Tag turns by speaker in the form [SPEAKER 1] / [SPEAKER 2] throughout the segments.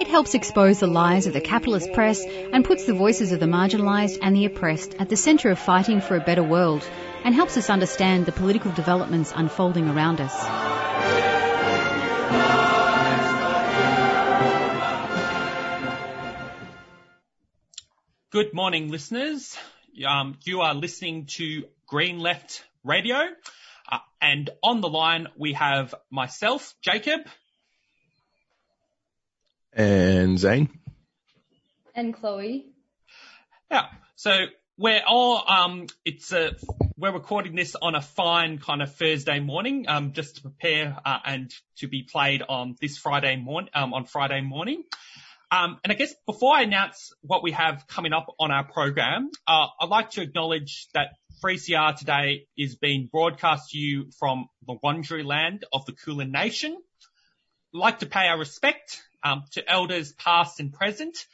[SPEAKER 1] It helps expose the lies of the capitalist press and puts the voices of the marginalised and the oppressed at the centre of fighting for a better world and helps us understand the political developments unfolding around us.
[SPEAKER 2] Good morning, listeners. Um, you are listening to Green Left Radio. Uh, and on the line, we have myself, Jacob.
[SPEAKER 3] And Zane.
[SPEAKER 4] And Chloe.
[SPEAKER 2] Yeah. So we're all, um, it's a, we're recording this on a fine kind of Thursday morning, um, just to prepare, uh, and to be played on this Friday morning, um, on Friday morning. Um, and I guess before I announce what we have coming up on our program, uh, I'd like to acknowledge that 3CR today is being broadcast to you from the Wurundjeri land of the Kulin Nation. I'd like to pay our respect um, to elders past and present,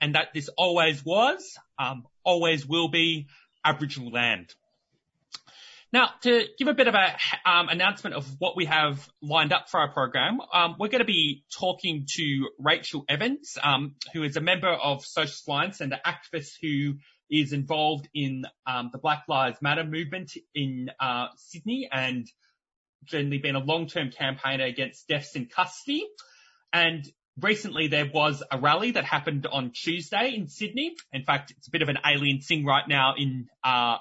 [SPEAKER 2] and that this always was, um, always will be Aboriginal land. Now, to give a bit of a um, announcement of what we have lined up for our program, um, we're going to be talking to Rachel Evans, um, who is a member of Social Science and an activist who is involved in um, the Black Lives Matter movement in uh, Sydney and generally been a long-term campaigner against deaths in custody. And recently there was a rally that happened on Tuesday in Sydney. In fact, it's a bit of an alien thing right now in uh,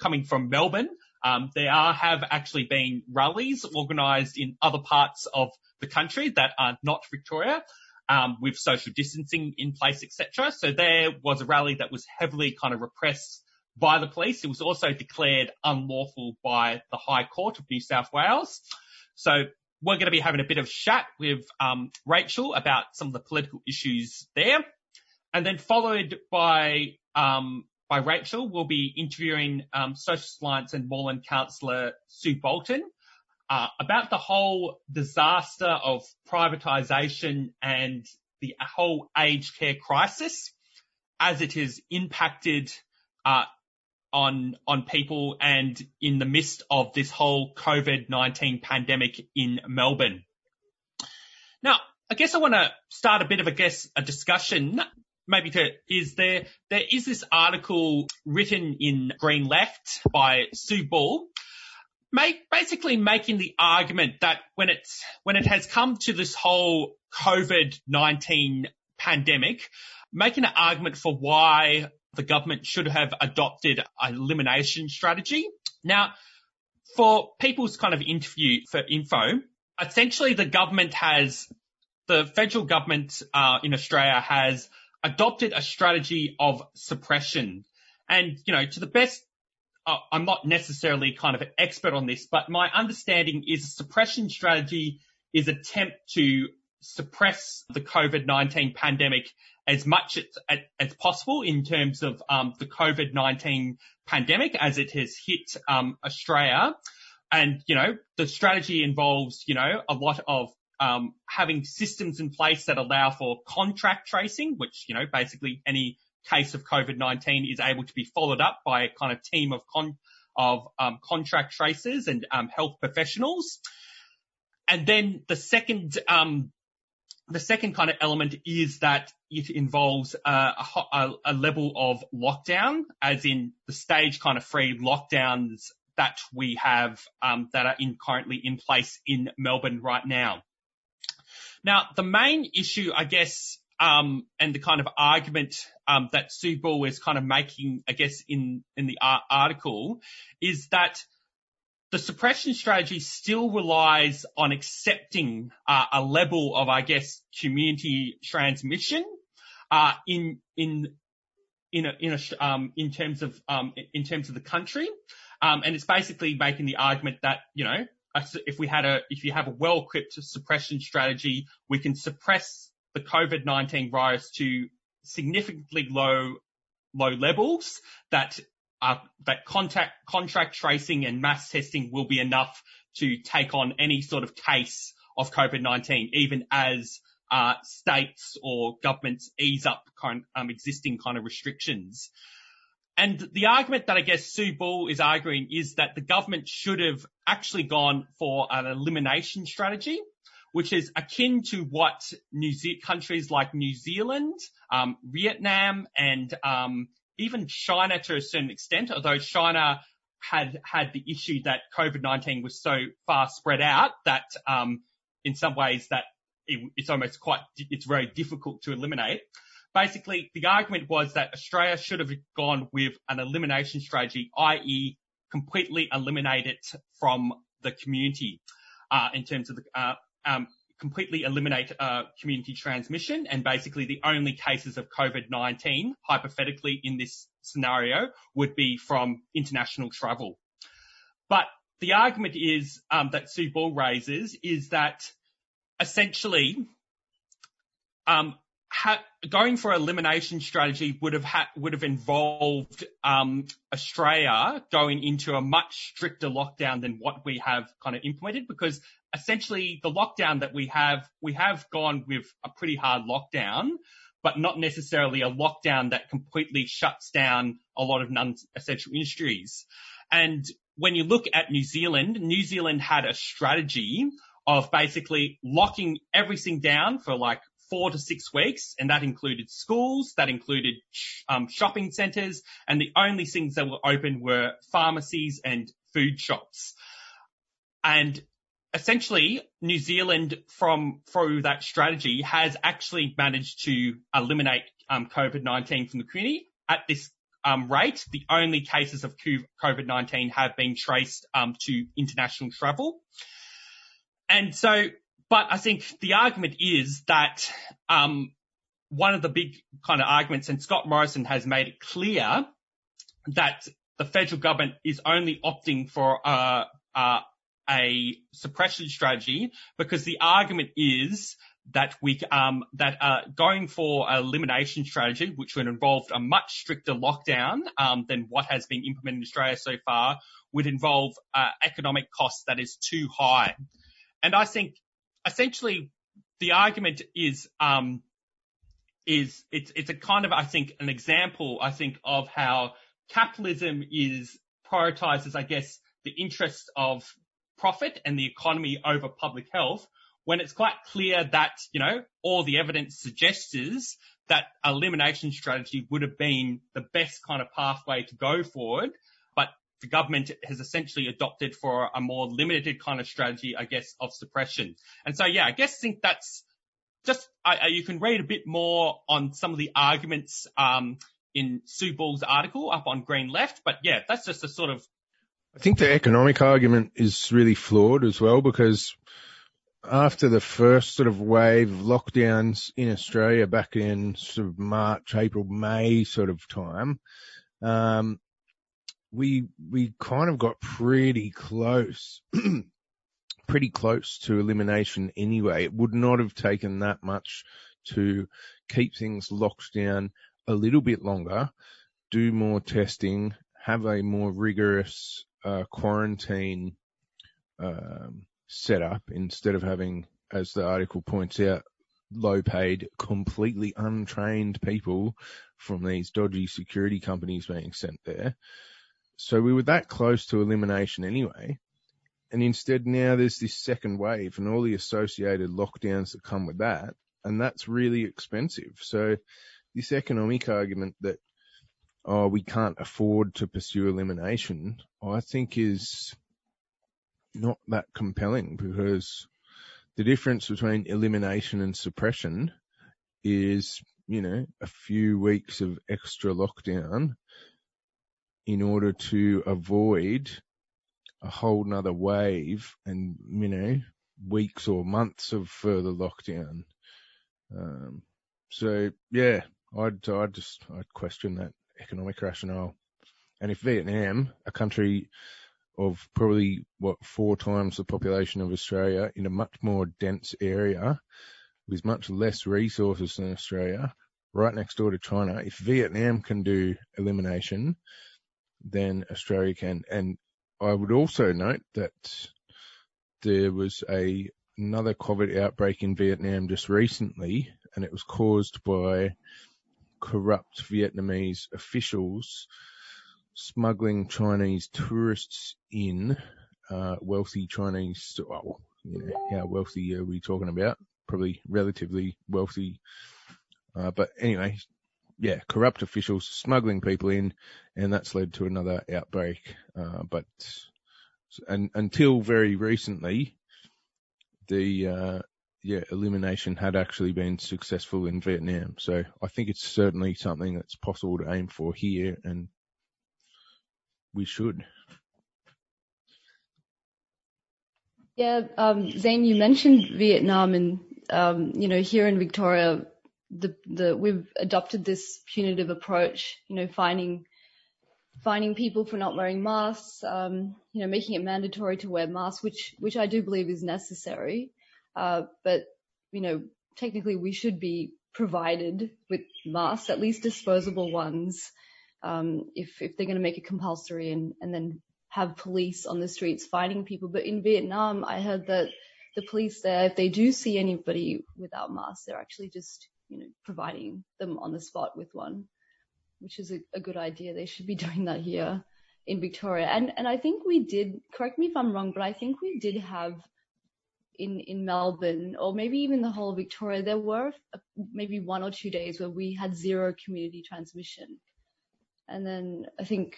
[SPEAKER 2] coming from Melbourne. Um, there are, have actually been rallies organised in other parts of the country that are not Victoria, um, with social distancing in place, etc. So there was a rally that was heavily kind of repressed by the police. It was also declared unlawful by the High Court of New South Wales. So we're going to be having a bit of chat with um, Rachel about some of the political issues there, and then followed by um, by Rachel, we'll be interviewing um, Socialist Alliance and Moreland councillor Sue Bolton uh, about the whole disaster of privatisation and the whole aged care crisis as it has impacted uh, on on people and in the midst of this whole COVID-19 pandemic in Melbourne. Now, I guess I want to start a bit of a guess a discussion maybe to is there there is this article written in Green Left by Sue Ball, make basically making the argument that when it's when it has come to this whole COVID nineteen pandemic, making an argument for why the government should have adopted an elimination strategy. Now, for people's kind of interview for info, essentially the government has the federal government uh, in Australia has adopted a strategy of suppression. And, you know, to the best, uh, I'm not necessarily kind of an expert on this, but my understanding is a suppression strategy is attempt to suppress the COVID-19 pandemic as much as, as possible in terms of um, the COVID-19 pandemic as it has hit um, Australia. And, you know, the strategy involves, you know, a lot of um, having systems in place that allow for contract tracing, which, you know, basically any case of COVID-19 is able to be followed up by a kind of team of con- of um, contract tracers and um, health professionals. And then the second um, the second kind of element is that it involves a, a, a, level of lockdown, as in the stage kind of free lockdowns that we have um, that are in currently in place in Melbourne right now. Now, the main issue, I guess, um, and the kind of argument um, that Sue Ball is kind of making, I guess, in in the article, is that the suppression strategy still relies on accepting uh, a level of, I guess, community transmission uh, in in in a, in a, um, in terms of um, in terms of the country, um, and it's basically making the argument that you know if we had a, if you have a well-equipped suppression strategy, we can suppress the COVID-19 virus to significantly low low levels, that that contact contract tracing and mass testing will be enough to take on any sort of case of COVID-19, even as uh, states or governments ease up um, existing kind of restrictions. And the argument that I guess Sue Ball is arguing is that the government should have actually gone for an elimination strategy, which is akin to what countries like New Zealand, um, Vietnam, and um, even China to a certain extent, although China had had the issue that COVID-19 was so far spread out that um, in some ways that it, it's almost quite, it's very difficult to eliminate. Basically, the argument was that Australia should have gone with an elimination strategy, i.e. completely eliminate it from the community, uh, in terms of the, uh, um, completely eliminate uh, community transmission and basically the only cases of COVID-19 hypothetically in this scenario would be from international travel. But the argument is um, that Sue Ball raises is that essentially, um, ha- going for elimination strategy would have ha- would have involved um, Australia going into a much stricter lockdown than what we have kind of implemented because essentially the lockdown that we have we have gone with a pretty hard lockdown but not necessarily a lockdown that completely shuts down a lot of non-essential industries. And when you look at New Zealand New Zealand had a strategy of basically locking everything down for like four to six weeks, and that included schools, that included um, shopping centres, and the only things that were open were pharmacies and food shops. And essentially, New Zealand, from through that strategy, has actually managed to eliminate um, COVID-19 from the community at this um, rate. The only cases of COVID-19 have been traced um, to international travel. And so, but I think the argument is that um, one of the big kind of arguments, and Scott Morrison has made it clear that the federal government is only opting for uh, uh, a suppression strategy because the argument is that we um, that uh, going for an elimination strategy, which would involve a much stricter lockdown um, than what has been implemented in Australia so far, would involve uh, economic costs that is too high. And I think essentially the argument is, um, is it's, it's a kind of, I think, an example, I think, of how capitalism is prioritizes, I guess, the interests of profit and the economy over public health when it's quite clear that, you know, all the evidence suggests that elimination strategy would have been the best kind of pathway to go forward the government has essentially adopted for a more limited kind of strategy, I guess, of suppression. And so, yeah, I guess think that's just, I, you can read a bit more on some of the arguments, um, in Sue Ball's article up on Green Left. But yeah, that's just a sort of.
[SPEAKER 3] I think the economic argument is really flawed as well because after the first sort of wave of lockdowns in Australia back in sort of March, April, May sort of time, um, we we kind of got pretty close, pretty close to elimination anyway. It would not have taken that much to keep things locked down a little bit longer, do more testing, have a more rigorous uh, quarantine um, setup instead of having, as the article points out, low paid, completely untrained people from these dodgy security companies being sent there. So we were that close to elimination anyway. And instead now there's this second wave and all the associated lockdowns that come with that. And that's really expensive. So this economic argument that, oh, we can't afford to pursue elimination, I think is not that compelling because the difference between elimination and suppression is, you know, a few weeks of extra lockdown in order to avoid a whole nother wave and, you know, weeks or months of further lockdown. Um, so yeah, I'd, I'd just, I'd question that economic rationale. And if Vietnam, a country of probably what four times the population of Australia in a much more dense area with much less resources than Australia, right next door to China. If Vietnam can do elimination, then Australia can. And I would also note that there was a another COVID outbreak in Vietnam just recently, and it was caused by corrupt Vietnamese officials smuggling Chinese tourists in, uh, wealthy Chinese, well, you know, how wealthy are we talking about? Probably relatively wealthy. Uh, but anyway, yeah, corrupt officials smuggling people in, and that's led to another outbreak. Uh, but and until very recently, the uh, yeah elimination had actually been successful in Vietnam. So I think it's certainly something that's possible to aim for here, and we should.
[SPEAKER 5] Yeah, um, Zane, you mentioned Vietnam, and um, you know here in Victoria, the the we've adopted this punitive approach. You know, finding finding people for not wearing masks, um, you know, making it mandatory to wear masks, which which I do believe is necessary. Uh, but you know, technically we should be provided with masks, at least disposable ones, um, if if they're going to make it compulsory and and then have police on the streets finding people. But in Vietnam, I heard that the police there, if they do see anybody without masks, they're actually just, you know, providing them on the spot with one, which is a, a good idea. They should be doing that here in Victoria. And and I think we did. Correct me if I'm wrong, but I think we did have in in Melbourne or maybe even the whole of Victoria, there were maybe one or two days where we had zero community transmission. And then I think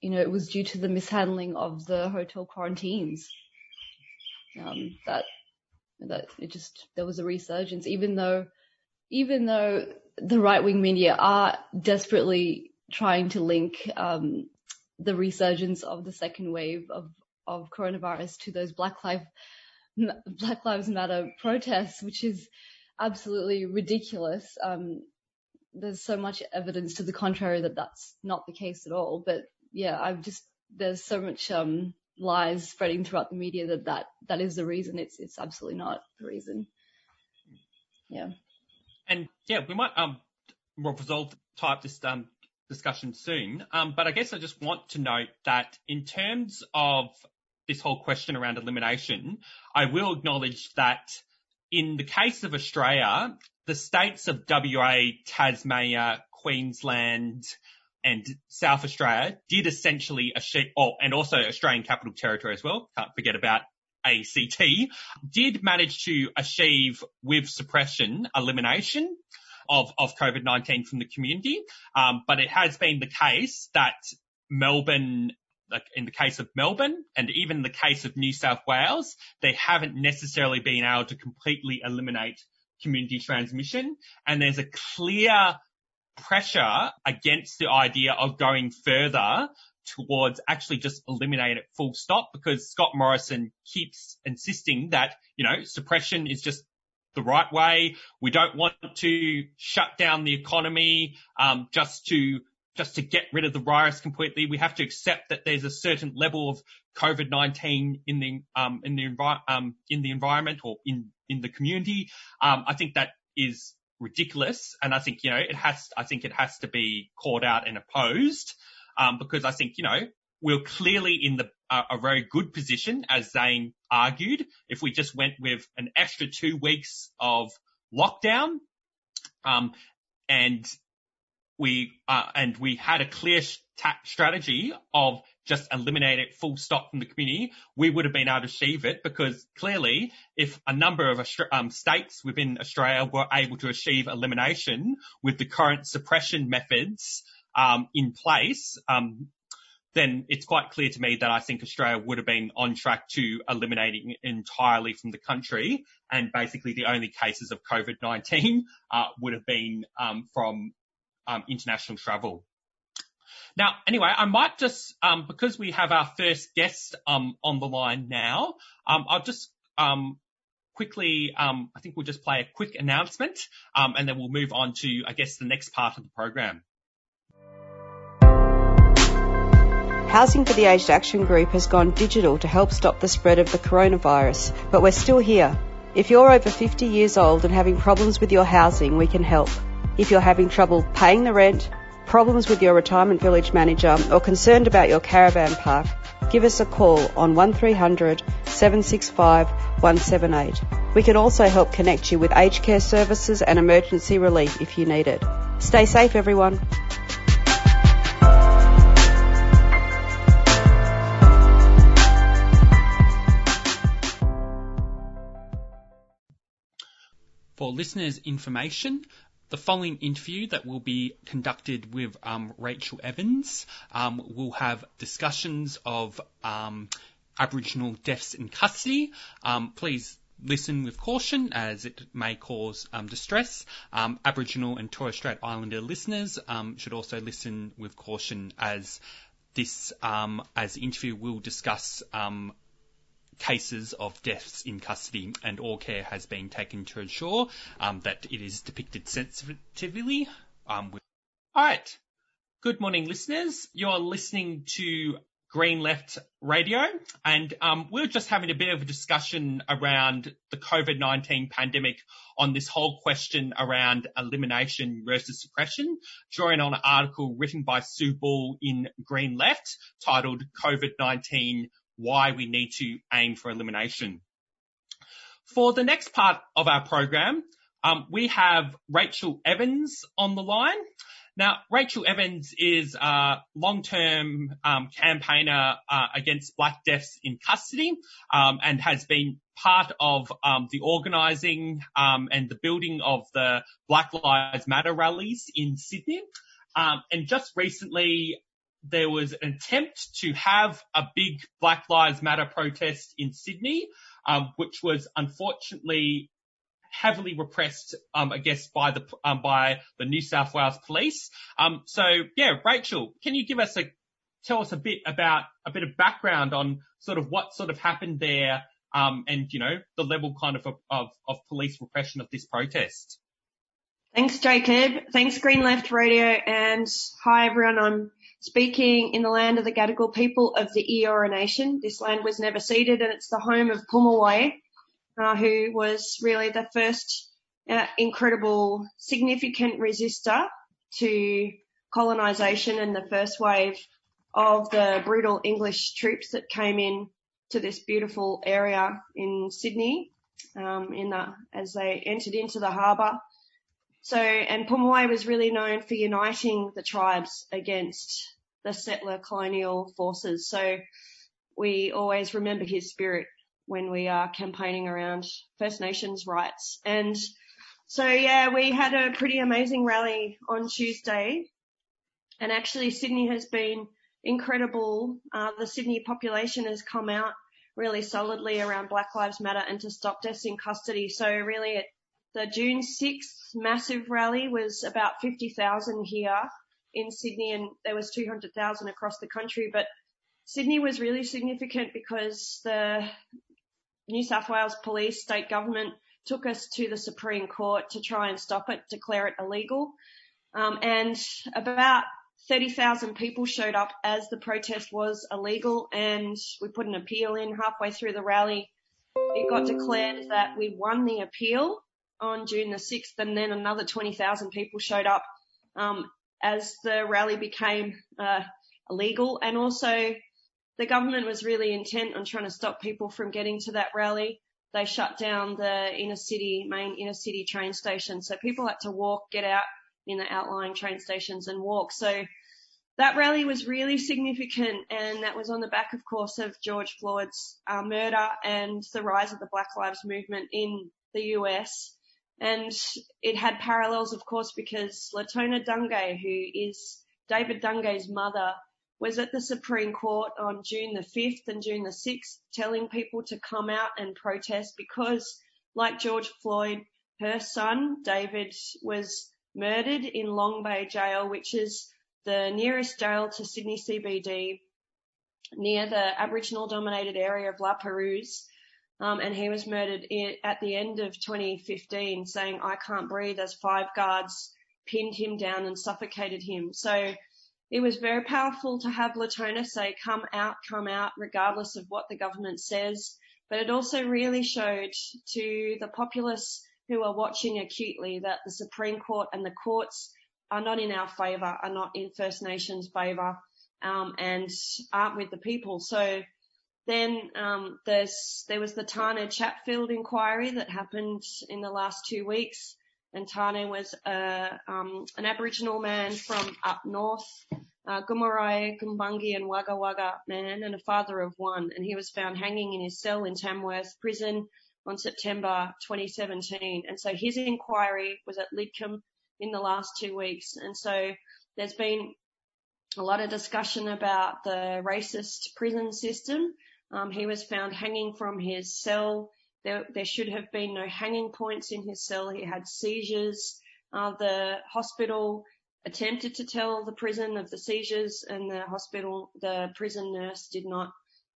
[SPEAKER 5] you know, it was due to the mishandling of the hotel quarantines. Um, that, that it just, there was a resurgence, even though, even though the right wing media are desperately trying to link, um, the resurgence of the second wave of, of coronavirus to those Black Lives, Black Lives Matter protests, which is absolutely ridiculous. Um, there's so much evidence to the contrary that that's not the case at all. But yeah, I've just there's so much um, lies spreading throughout the media that that that is the reason. It's it's absolutely not the reason. Yeah.
[SPEAKER 2] And yeah, we might um resolve type this um discussion soon. Um, but I guess I just want to note that in terms of this whole question around elimination, I will acknowledge that in the case of Australia, the states of WA, Tasmania, Queensland, and South Australia did essentially oh, and also Australian Capital Territory as well. Can't forget about ACT did manage to achieve with suppression elimination of, of COVID-19 from the community. Um, but it has been the case that Melbourne, like in the case of Melbourne and even the case of New South Wales, they haven't necessarily been able to completely eliminate community transmission. And there's a clear pressure against the idea of going further towards actually just eliminating it full stop because Scott Morrison keeps insisting that, you know, suppression is just the right way. We don't want to shut down the economy, um, just to, just to get rid of the virus completely. We have to accept that there's a certain level of COVID-19 in the, um, in the, envi- um, in the environment or in, in the community. Um, I think that is ridiculous. And I think, you know, it has, I think it has to be called out and opposed, um, because I think, you know, we're clearly in the, uh, a very good position, as Zane argued, if we just went with an extra two weeks of lockdown, um, and we, uh, and we had a clear strategy of just eliminate it full stop from the community, we would have been able to achieve it because clearly if a number of um, states within Australia were able to achieve elimination with the current suppression methods um, in place, um, then it's quite clear to me that I think Australia would have been on track to eliminating entirely from the country. And basically the only cases of COVID-19 uh, would have been um, from um, international travel. Now, anyway, I might just, um, because we have our first guest, um, on the line now, um, I'll just, um, quickly, um, I think we'll just play a quick announcement, um, and then we'll move on to, I guess, the next part of the program.
[SPEAKER 6] Housing for the Aged Action Group has gone digital to help stop the spread of the coronavirus, but we're still here. If you're over 50 years old and having problems with your housing, we can help. If you're having trouble paying the rent, problems with your retirement village manager, or concerned about your caravan park, give us a call on 1300 765 178. We can also help connect you with aged care services and emergency relief if you need it. Stay safe, everyone.
[SPEAKER 2] For listeners' information, the following interview that will be conducted with um, Rachel Evans um, will have discussions of um, Aboriginal deaths in custody. Um, please listen with caution as it may cause um, distress. Um, Aboriginal and Torres Strait Islander listeners should also listen with caution as this as the interview will discuss cases of deaths in custody, and all care has been taken to ensure um, that it is depicted sensitively. Um, with... All right. Good morning, listeners. You're listening to Green Left Radio, and um, we're just having a bit of a discussion around the COVID-19 pandemic on this whole question around elimination versus suppression, drawing on an article written by Sue Ball in Green Left titled COVID-19 why we need to aim for elimination. For the next part of our program, um, we have Rachel Evans on the line. Now, Rachel Evans is a long-term um, campaigner uh, against black deaths in custody um, and has been part of um, the organising um, and the building of the Black Lives Matter rallies in Sydney. Um, and just recently, there was an attempt to have a big Black Lives Matter protest in Sydney, um, which was unfortunately heavily repressed, um, I guess, by the um, by the New South Wales Police. Um, so yeah, Rachel, can you give us a tell us a bit about a bit of background on sort of what sort of happened there, um, and you know the level kind of of, of police repression of this protest.
[SPEAKER 7] Thanks, Jacob. Thanks, Green Left Radio, and hi everyone. I'm speaking in the land of the Gadigal people of the Eora Nation. This land was never ceded and it's the home of Pemulwuy, uh, who was really the first uh, incredible, significant resistor to colonisation and the first wave of the brutal English troops that came in to this beautiful area in Sydney, um, in the, as they entered into the harbour so, and Pemulwuy was really known for uniting the tribes against the settler colonial forces. So we always remember his spirit when we are campaigning around First Nations rights. And so yeah, we had a pretty amazing rally on Tuesday. And actually Sydney has been incredible. Uh, the Sydney population has come out really solidly around Black Lives Matter and to stop deaths in custody. So really it the June 6th massive rally was about 50,000 here in Sydney and there was 200,000 across the country. But Sydney was really significant because the New South Wales Police, state government took us to the Supreme Court to try and stop it, declare it illegal. Um, and about 30,000 people showed up as the protest was illegal and we put an appeal in halfway through the rally. It got declared that we won the appeal on June the 6th, and then another 20,000 people showed up um, as the rally became uh, illegal. And also, the government was really intent on trying to stop people from getting to that rally. They shut down the inner city, main inner city train station. So people had to walk, get out in the outlying train stations and walk. So that rally was really significant and that was on the back, of course, of George Floyd's uh, murder and the rise of the Black Lives Movement in the US. And it had parallels, of course, because Leetona Dungay, who is David Dungay's mother, was at the Supreme Court on June the 5th and June the 6th telling people to come out and protest because, like George Floyd, her son, David, was murdered in Long Bay Jail, which is the nearest jail to Sydney CBD near the Aboriginal dominated area of La Perouse. Um, and he was murdered at the end of 2015 saying, I can't breathe as five guards pinned him down and suffocated him. So it was very powerful to have Leetona say, come out, come out, regardless of what the government says. But it also really showed to the populace who are watching acutely that the Supreme Court and the courts are not in our favour, are not in First Nations favour, um, and aren't with the people. So then um, there's there was the Tane Chatfield inquiry that happened in the last two weeks, and Tane was a, um, an Aboriginal man from up north, uh, Gomeroi, Gumbaynggirr and Wagga Wagga man, and a father of one, and he was found hanging in his cell in Tamworth prison on September 2017, and so his inquiry was at Lidcombe in the last two weeks, and so there's been a lot of discussion about the racist prison system um, he was found hanging from his cell. There, there should have been no hanging points in his cell. He had seizures. Uh, the hospital attempted to tell the prison of the seizures and the hospital, the prison nurse did not,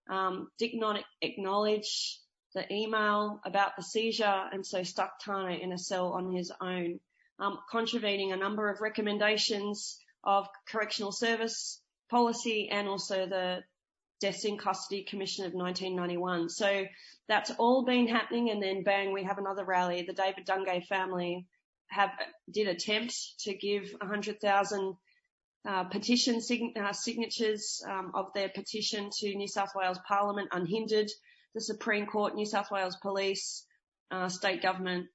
[SPEAKER 7] um, did not acknowledge the email about the seizure and so stuck Tane in a cell on his own, um, contravening a number of recommendations of correctional service policy and also the Deaths in Custody Commission of 1991. So that's all been happening and then bang, we have another rally. The David Dungay family have, did attempt to give 100,000 uh, petition uh, signatures um, of their petition to New South Wales Parliament unhindered. The Supreme Court, New South Wales Police, uh, state government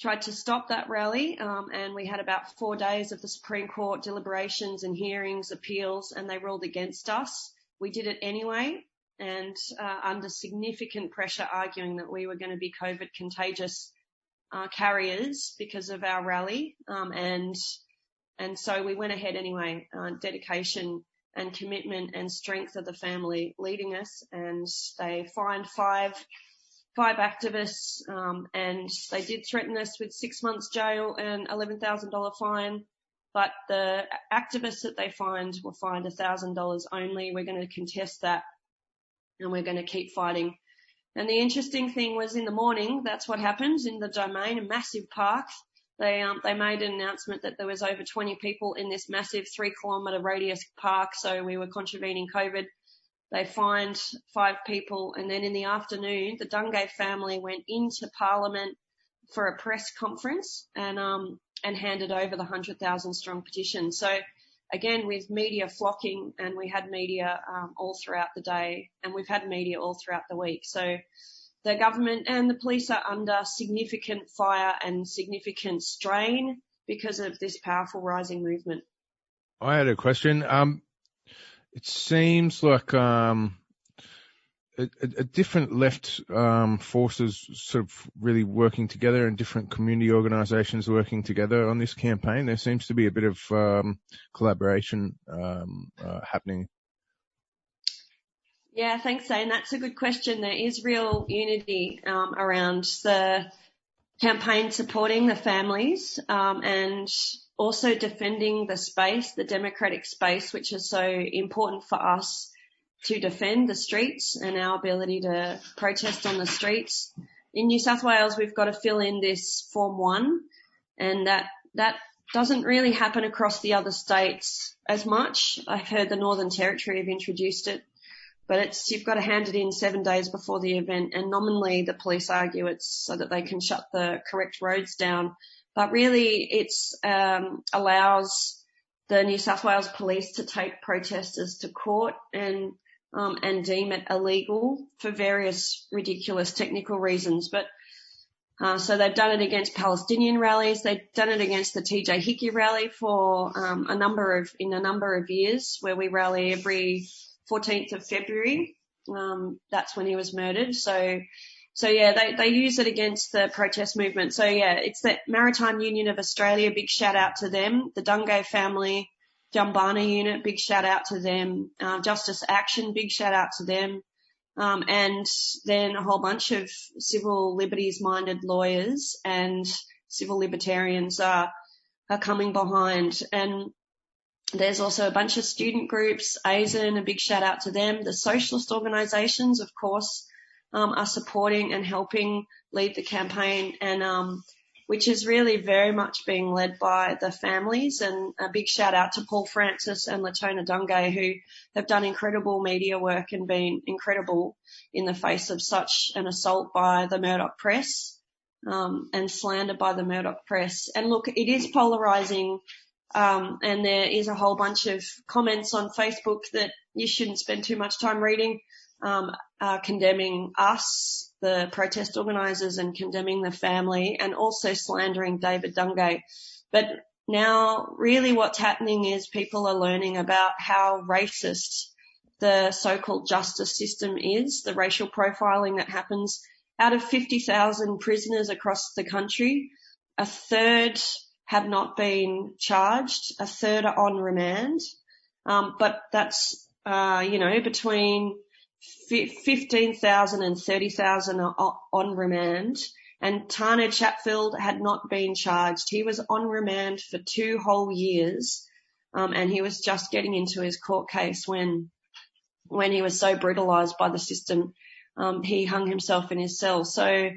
[SPEAKER 7] tried to stop that rally, um, and we had about four days of the Supreme Court deliberations and hearings, appeals, and they ruled against us. We did it anyway and uh, under significant pressure arguing that we were going to be COVID contagious uh, carriers because of our rally. Um, and, and so we went ahead anyway, uh, dedication and commitment and strength of the family leading us and they fined five, five activists, um, and they did threaten us with six months jail and $11,000 fine but the activists that they fined were fined $1,000 only. We're going to contest that and we're going to keep fighting. And the interesting thing was in the morning, that's what happened in the domain, a massive park. They, um, they made an announcement that there was over 20 people in this massive three kilometre radius park. So we were contravening COVID. They fined five people. And then in the afternoon, the Dungay family went into parliament for a press conference and, um, and handed over the 100,000 strong petition. So again, with media flocking and we had media um, all throughout the day and we've had media all throughout the week. So the government and the police are under significant fire and significant strain because of this powerful rising movement.
[SPEAKER 3] I had a question. Um, it seems like um, a, different left um, forces sort of really working together and different community organisations working together on this campaign. There seems to be a bit of um, collaboration um, uh, happening.
[SPEAKER 7] Yeah, thanks, Zane. That's a good question. There is real unity around the campaign supporting the families and also defending the space, the democratic space, which is so important for us to defend the streets and our ability to protest on the streets. In New South Wales, we've got to fill in this Form 1 and that, that doesn't really happen across the other states as much. I've heard the Northern Territory have introduced it, but it's, you've got to hand it in seven days before the event and nominally the police argue it's so that they can shut the correct roads down. But really it's, um, allows the New South Wales police to take protesters to court and and deem it illegal for various ridiculous technical reasons. But uh, so they've done it against Palestinian rallies. They've done it against the TJ Hickey rally for um, a number of in a number of years, where we rally every 14th of February. Um, that's when he was murdered. So, so yeah, they they use it against the protest movement. So yeah, it's the Maritime Union of Australia. Big shout out to them. The Dungay family. Jumbunna unit, big shout out to them. Uh, Justice Action, big shout out to them. Um, and then a whole bunch of civil liberties minded lawyers and civil libertarians are, are coming behind. And there's also a bunch of student groups, ASIN, a big shout out to them. The socialist organisations, of course, um, are supporting and helping lead the campaign. And um, which is really very much being led by the families. And a big shout out to Paul Francis and Leetona Dungay who have done incredible media work and been incredible in the face of such an assault by the Murdoch press. um, and slander by the Murdoch press. And look, it is polarizing. Um, and there is a whole bunch of comments on Facebook that you shouldn't spend too much time reading, um, uh, condemning us, the protest organisers, and condemning the family, and also slandering David Dungay. But now, really, what's happening is people are learning about how racist the so-called justice system is, the racial profiling that happens out of 50,000 prisoners across the country, a third have not been charged, a third are on remand. Um, but that's, uh, you know, between 15,000 and 30,000 are on remand. And Tane Chatfield had not been charged. He was on remand for two whole years. Um, and he was just getting into his court case when, when he was so brutalized by the system um, he hung himself in his cell. So,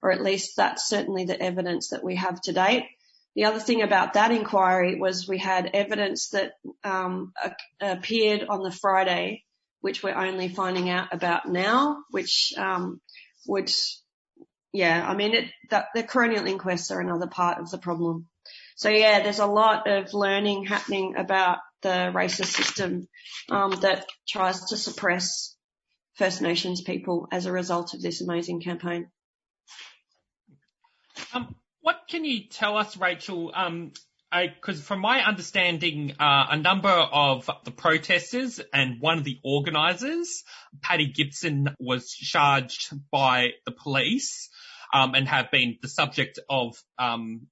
[SPEAKER 7] or at least that's certainly the evidence that we have to date. The other thing about that inquiry was we had evidence that um, appeared on the Friday, which we're only finding out about now, which um, would, yeah, I mean, it, that, the coronial inquests are another part of the problem. So yeah, there's a lot of learning happening about the racist system um, that tries to suppress First Nations people as a result of this amazing campaign.
[SPEAKER 2] Um, what can you tell us, Rachel? Because from my understanding, uh, a number of the protesters and one of the organisers, Paddy Gibson, was charged by the police um, and have been the subject of, um,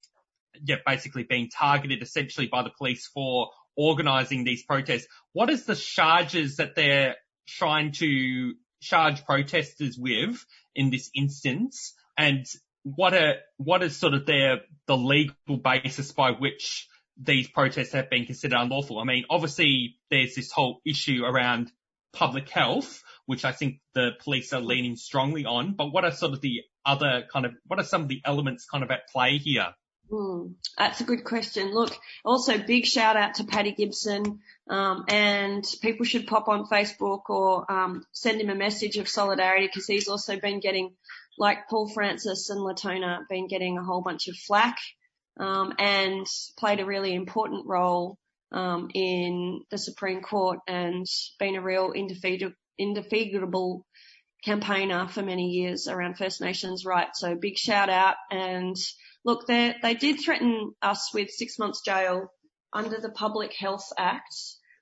[SPEAKER 2] yeah, basically being targeted essentially by the police for organising these protests. What is the charges that they're trying to charge protesters with in this instance and what are, what is sort of their, the legal basis by which these protests have been considered unlawful? I mean, obviously there's this whole issue around public health, which I think the police are leaning strongly on, but what are sort of the other kind of, what are some of the elements kind of at play here?
[SPEAKER 7] Mm, that's a good question. Look, also big shout out to Paddy Gibson, um, and people should pop on Facebook or um, send him a message of solidarity because he's also been getting, like Paul Francis and Leetona, been getting a whole bunch of flack um, and played a really important role um, in the Supreme Court and been a real indefatigable campaigner for many years around First Nations rights. So big shout out and Look, they they did threaten us with six months jail under the Public Health Act,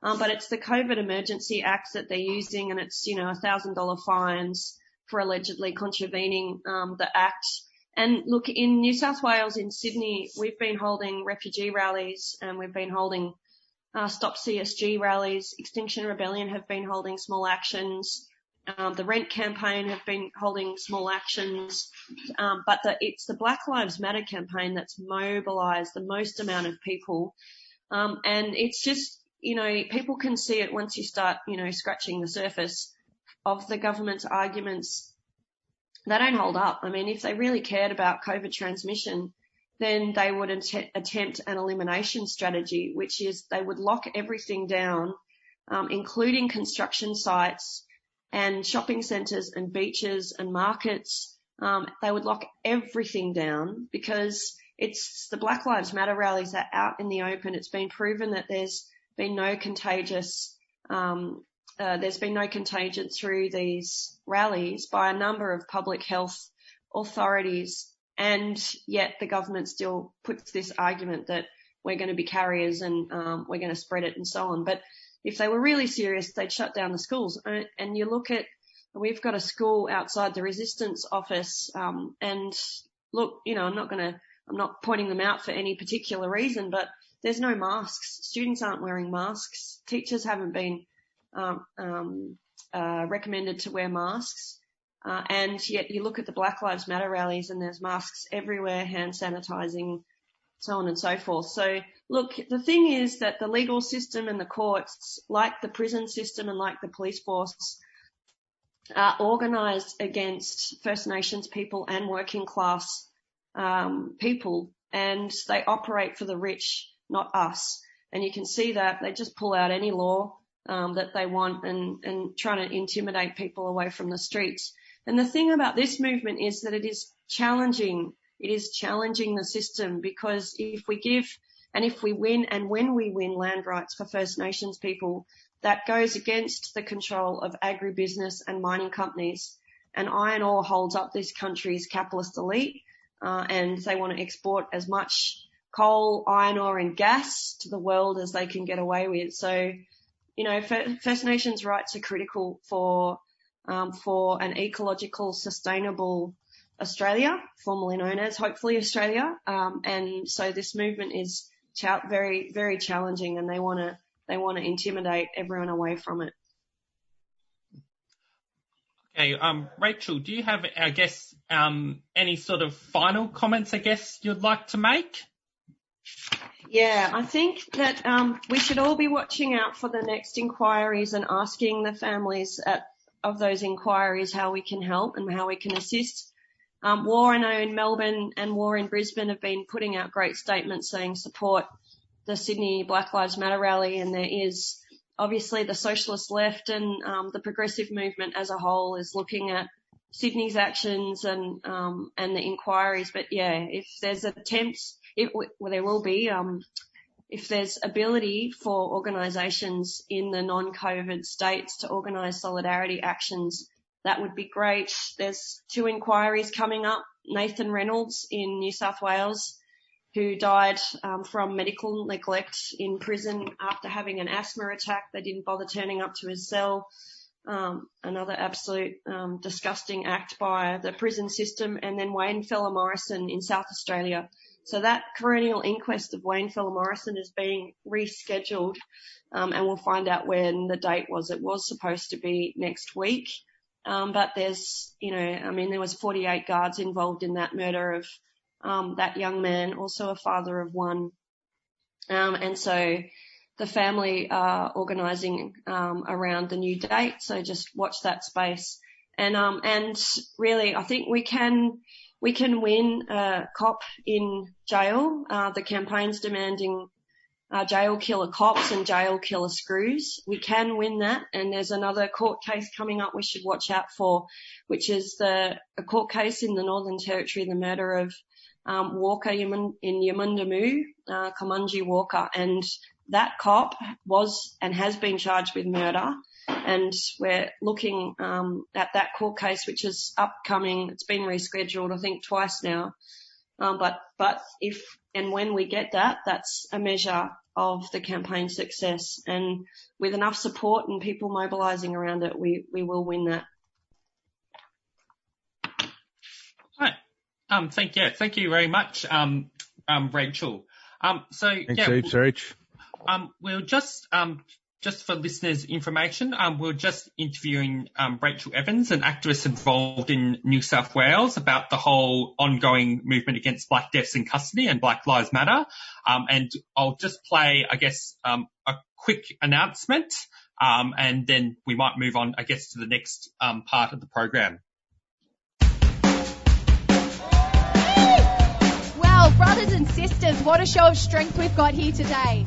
[SPEAKER 7] um, but it's the COVID Emergency Act that they're using, and it's you know a thousand dollar fines for allegedly contravening um, the act. And look, in New South Wales, in Sydney, we've been holding refugee rallies, and we've been holding uh, Stop CSG rallies. Extinction Rebellion have been holding small actions. Um, the Rent campaign have been holding small actions, um, but the, it's the Black Lives Matter campaign that's mobilised the most amount of people, um, and it's just you know people can see it once you start you know scratching the surface of the government's arguments. They don't hold up. I mean, if they really cared about COVID transmission, then they would att- attempt an elimination strategy, which is they would lock everything down, um, including construction sites and shopping centres and beaches and markets. Um, they would lock everything down because it's the Black Lives Matter rallies are out in the open. It's been proven that there's been no contagious, um, uh, there's been no contagion through these rallies by a number of public health authorities, and yet the government still puts this argument that we're going to be carriers and um, we're going to spread it and so on. But if they were really serious, they'd shut down the schools. And you look at, we've got a school outside the resistance office, um, and look, you know, I'm not going to, I'm not pointing them out for any particular reason, but there's no masks. Students aren't wearing masks. Teachers haven't been recommended to wear masks. Uh, and yet you look at the Black Lives Matter rallies and there's masks everywhere, hand sanitizing, so on and so forth. So look, the thing is that the legal system and the courts, like the prison system and like the police force, are organised against First Nations people and working class um, people, and they operate for the rich, not us. And you can see that they just pull out any law um, that they want and, and trying to intimidate people away from the streets. And the thing about this movement is that it is challenging it is challenging the system because if we give and if we win and when we win land rights for First Nations people, that goes against the control of agribusiness and mining companies. And iron ore holds up this country's capitalist elite, uh, and they want to export as much coal, iron ore and gas to the world as they can get away with. So, you know, First Nations rights are critical for, um, for an ecological, sustainable Australia, formerly known as hopefully Australia. Um, and so this movement is very, very challenging and they want to, they want to intimidate everyone away from it.
[SPEAKER 2] Okay, um, Rachel, do you have, I guess, um, any sort of final comments, I guess, you'd like to make?
[SPEAKER 7] Yeah, I think that um, we should all be watching out for the next inquiries and asking the families at, of those inquiries how we can help and how we can assist. Um, War, I know in Melbourne and War in Brisbane have been putting out great statements saying support the Sydney Black Lives Matter rally, and there is obviously the socialist left and um, the progressive movement as a whole is looking at Sydney's actions and um, and the inquiries. But yeah, if there's attempts it, well, there will be, um, if there's ability for organisations in the non-COVID states to organise solidarity actions, that would be great. There's two inquiries coming up. Nathan Reynolds in New South Wales, who died um, from medical neglect in prison after having an asthma attack. They didn't bother turning up to his cell. Um, another absolute um, disgusting act by the prison system. And then Wayne Fella Morrison in South Australia, so that coronial inquest of Wayne Fella Morrison is being rescheduled, um, and we'll find out when the date was. It was supposed to be next week, um, but there's, you know, I mean, there was 48 guards involved in that murder of um, that young man, also a father of one, um, and so the family are organising um, around the new date. So just watch that space, and um, and really, I think we can we can win a cop in jail. Uh, the campaign's demanding uh, jail killer cops and jail killer screws. We can win that, and there's another court case coming up we should watch out for, which is the a court case in the Northern Territory, the murder of um, Walker in Yuendumu, uh, Kumanjayi Walker, and that cop was and has been charged with murder and we're looking um, at that court case, which is upcoming. It's been rescheduled, I think, twice now. Um, but but if and when we get that, that's a measure of the campaign success. And with enough support and people mobilising around it, we we will win that.
[SPEAKER 2] Right. Um. Thank you. Thank you very much. Um. Um. Rachel. Um. So
[SPEAKER 3] Thanks,
[SPEAKER 2] yeah.
[SPEAKER 3] Heaps, Rach.
[SPEAKER 2] Um. We'll just um just for listeners' information, um, we're just interviewing um, Rachel Evans, an activist involved in New South Wales, about the whole ongoing movement against Black deaths in custody and Black Lives Matter. Um, and I'll just play, I guess, um, a quick announcement, um, and then we might move on, I guess, to the next um, part of the program.
[SPEAKER 8] Well, brothers and sisters, what a show of strength we've got here today.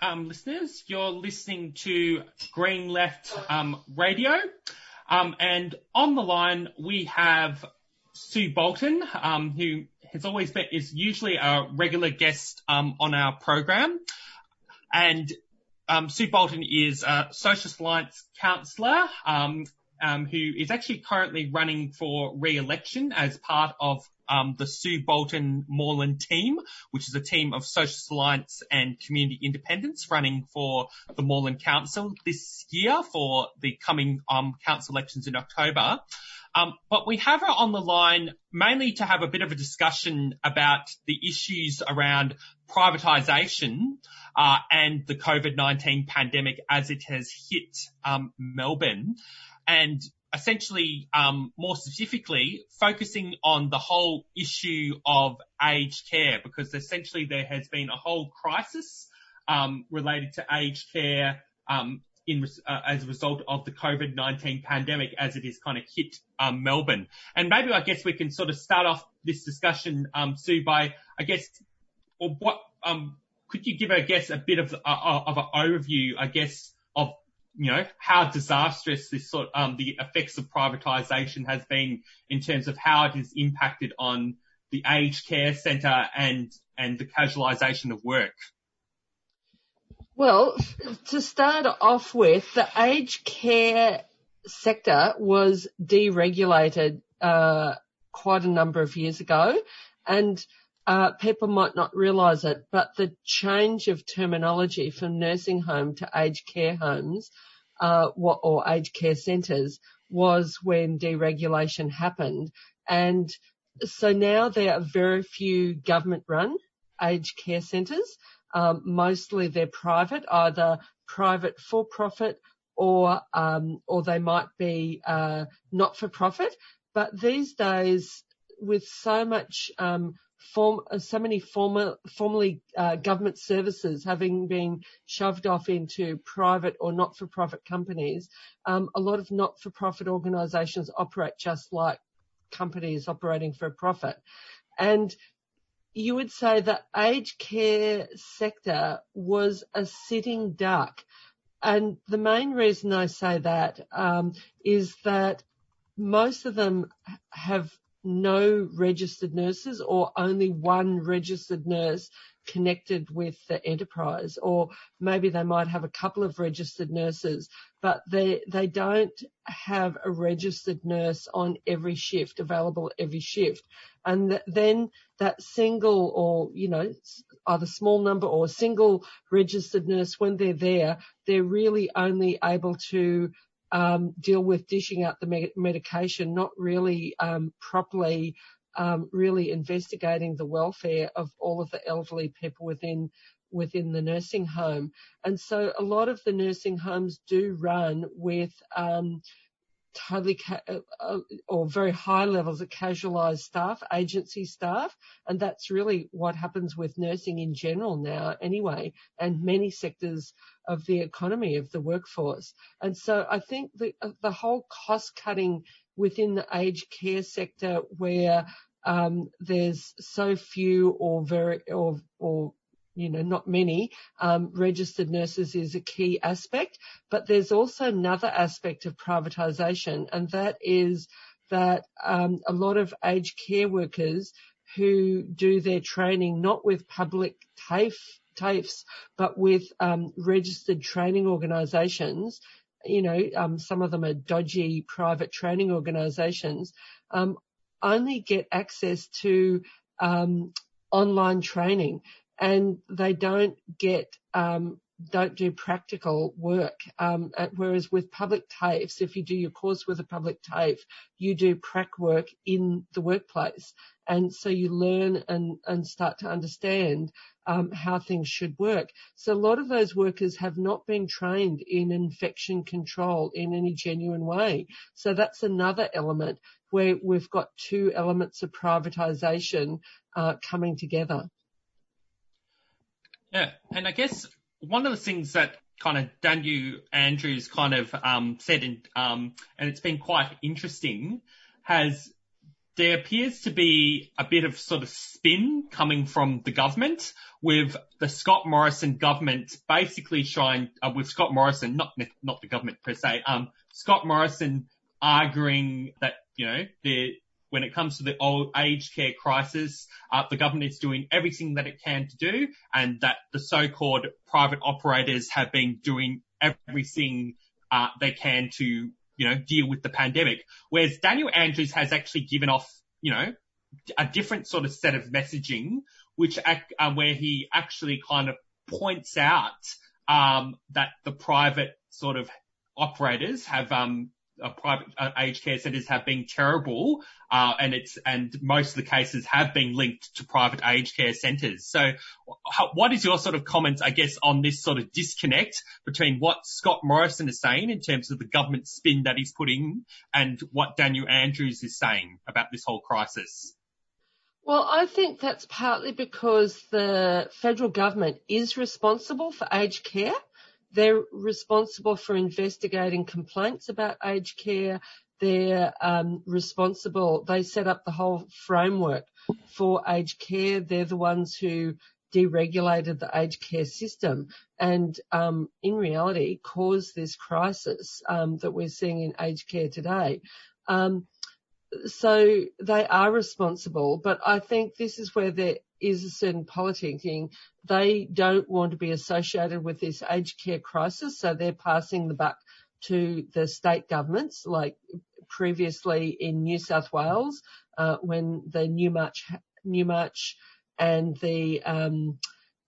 [SPEAKER 2] Um, listeners. You're listening to Green Left um, Radio. Um, and on the line, we have Sue Bolton, um, who has always been, is usually a regular guest um, on our program. And um, Sue Bolton is a Socialist Alliance councillor um, um who is actually currently running for re-election as part of um, the Sue Bolton Moreland team, which is a team of social Alliance and Community Independents running for the Moreland Council this year for the coming um, council elections in October. Um, but we have her on the line mainly to have a bit of a discussion about the issues around privatisation uh, and the COVID-19 pandemic as it has hit um, Melbourne, and essentially, um, more specifically, focusing on the whole issue of aged care, because essentially there has been a whole crisis um, related to aged care um, in, uh, as a result of the COVID-19 pandemic as it has kind of hit um, Melbourne. And maybe I guess we can sort of start off this discussion, um, Sue, by I guess, or what um, could you give, I guess, a bit of uh, of an overview, I guess, you know how disastrous this sort um, the effects of privatisation has been in terms of how it has impacted on the aged care centre and and the casualisation of work.
[SPEAKER 9] Well, to start off with, the aged care sector was deregulated uh, quite a number of years ago, and uh, people might not realise it, but the change of terminology from nursing home to aged care homes uh, or aged care centres was when deregulation happened, and so now there are very few government-run aged care centres. Um, mostly they're private, either private for profit or um, or they might be uh, not for profit. But these days, with so much um, form, so many former, formerly uh, government services having been shoved off into private or not-for-profit companies, um, a lot of not-for-profit organisations operate just like companies operating for a profit, and you would say the aged care sector was a sitting duck. And the main reason I say that um, is that most of them have no registered nurses or only one registered nurse connected with the enterprise. Or maybe they might have a couple of registered nurses but they they don't have a registered nurse on every shift available every shift. And th- then that single or you know either small number or single registered nurse when they're there they're really only able to deal with dishing out the me- medication, not really um, properly um, really investigating the welfare of all of the elderly people within within the nursing home. And so a lot of the nursing homes do run with um, totally uh, uh, or very high levels of casualised staff, agency staff, and that's really what happens with nursing in general now, anyway, and many sectors of the economy of the workforce. And so I think the uh, the whole cost cutting within the aged care sector, where um, there's so few or very or or you know, not many, um, registered nurses is a key aspect. But there's also another aspect of privatisation, and that is that um, a lot of aged care workers who do their training not with public TAFE, TAFEs, but with um, registered training organisations. You know, um, some of them are dodgy private training organisations. Um, only get access to um, online training and they don't get um, don't do practical work. Um, whereas with public TAFEs, if you do your course with a public TAFE, you do prac work in the workplace. And so you learn and, and start to understand um, how things should work. So a lot of those workers have not been trained in infection control in any genuine way. So that's another element where we've got two elements of privatisation uh, coming together.
[SPEAKER 2] Yeah, and I guess one of the things that kind of Daniel Andrews kind of um, said, in, um, and it's been quite interesting, has there appears to be a bit of sort of spin coming from the government with the Scott Morrison government basically trying, uh, with Scott Morrison, not, not the government per se, um, Scott Morrison arguing that, you know, the, when it comes to the old aged care crisis, uh, the government is doing everything that it can to do and that the so-called private operators have been doing everything uh, they can to you know, deal with the pandemic. Whereas Daniel Andrews has actually given off, you know, a different sort of set of messaging, which um, where he actually kind of points out um, that the private sort of operators have um, uh, private uh, aged care centres have been terrible, uh, and it's and most of the cases have been linked to private aged care centres. So, how, what is your sort of comments, I guess, on this sort of disconnect between what Scott Morrison is saying in terms of the government spin that he's putting and what Daniel Andrews is saying about this whole crisis?
[SPEAKER 9] Well, I think that's partly because the federal government is responsible for aged care. They're responsible for investigating complaints about aged care. They're um, responsible. They set up the whole framework for aged care. They're the ones who deregulated the aged care system and um, in reality caused this crisis um, that we're seeing in aged care today. Um, so they are responsible, but I think this is where is a certain politicking. They don't want to be associated with this aged care crisis, so they're passing the buck to the state governments, like previously in New South Wales, uh, when the Newmarch, Newmarch and the um,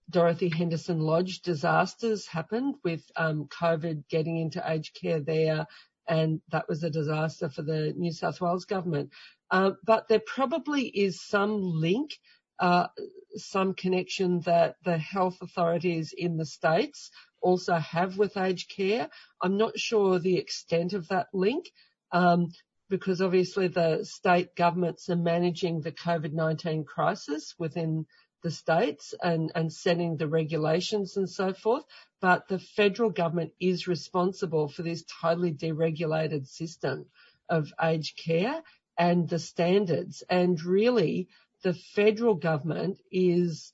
[SPEAKER 9] Dorothy Henderson Lodge disasters happened with um, COVID getting into aged care there and that was a disaster for the New South Wales government. Uh, but there probably is some link, uh, some connection that the health authorities in the states also have with aged care. I'm not sure the extent of that link. Um, because obviously the state governments are managing the COVID-19 crisis within the states and, and setting the regulations and so forth. But the federal government is responsible for this totally deregulated system of aged care and the standards. And really, the federal government is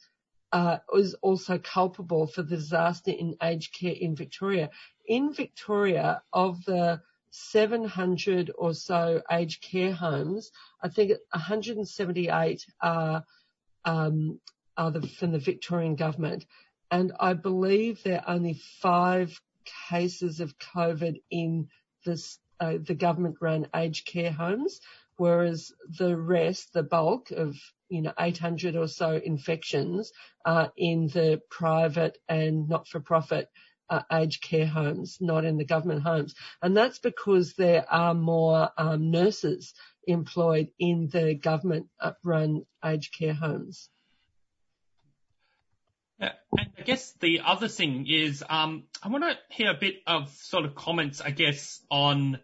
[SPEAKER 9] uh, is also culpable for the disaster in aged care in Victoria. In Victoria, of the 700 or so aged care homes, I think 178 are um, are the, from the Victorian government. And I believe there are only five cases of COVID in this, uh, the government run aged care homes, whereas the rest, the bulk of, you know, 800 or so infections are in the private and not for profit uh, aged care homes, not in the government homes. And that's because there are more um, nurses employed in the government run aged care homes.
[SPEAKER 2] And I guess the other thing is, um, I want to hear a bit of sort of comments, I guess, on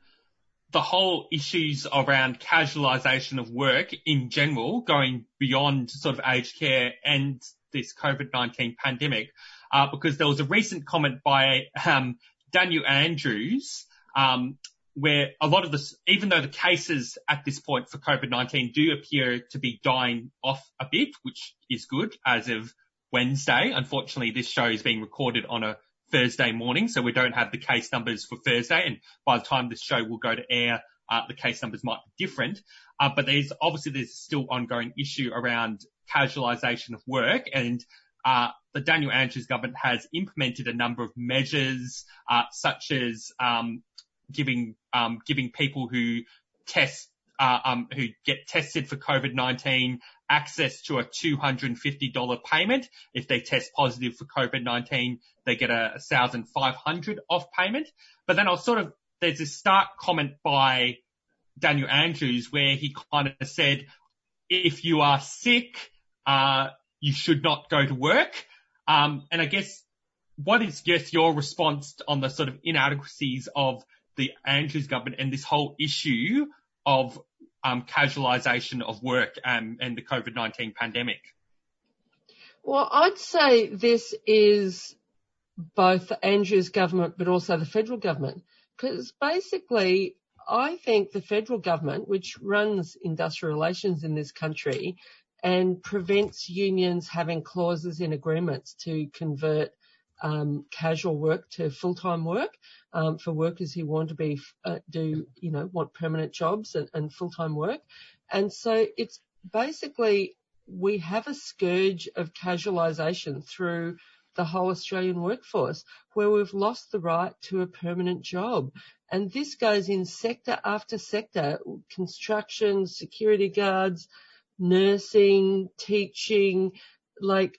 [SPEAKER 2] the whole issues around casualisation of work in general, going beyond sort of aged care and this COVID-19 pandemic, uh, because there was a recent comment by um, Daniel Andrews, um, where a lot of this, even though the cases at this point for COVID-19 do appear to be dying off a bit, which is good as of Wednesday. Unfortunately, this show is being recorded on a Thursday morning, so we don't have the case numbers for Thursday. And by the time this show will go to air, uh, the case numbers might be different. Uh, but there's obviously there's still ongoing issue around casualisation of work and uh, the Daniel Andrews government has implemented a number of measures, uh, such as um, giving um, giving people who test uh, um, who get tested for COVID-19 access to a $250 payment. If they test positive for COVID-19, they get a 1,500 off payment. But then I'll sort of, there's this stark comment by Daniel Andrews where he kind of said, if you are sick, uh, you should not go to work. Um, and I guess what is just your response on the sort of inadequacies of the Andrews government and this whole issue of um, casualisation of work and the COVID-19 pandemic?
[SPEAKER 9] Well, I'd say this is both Andrews government, but also the federal government, because basically I think the federal government, which runs industrial relations in this country and prevents unions having clauses in agreements to convert um, casual work to full-time work um, for workers who want to be uh, do you know want permanent jobs and, and full-time work, and so it's basically we have a scourge of casualisation through the whole Australian workforce, where we've lost the right to a permanent job. And this goes in sector after sector, construction, security guards, nursing, teaching, like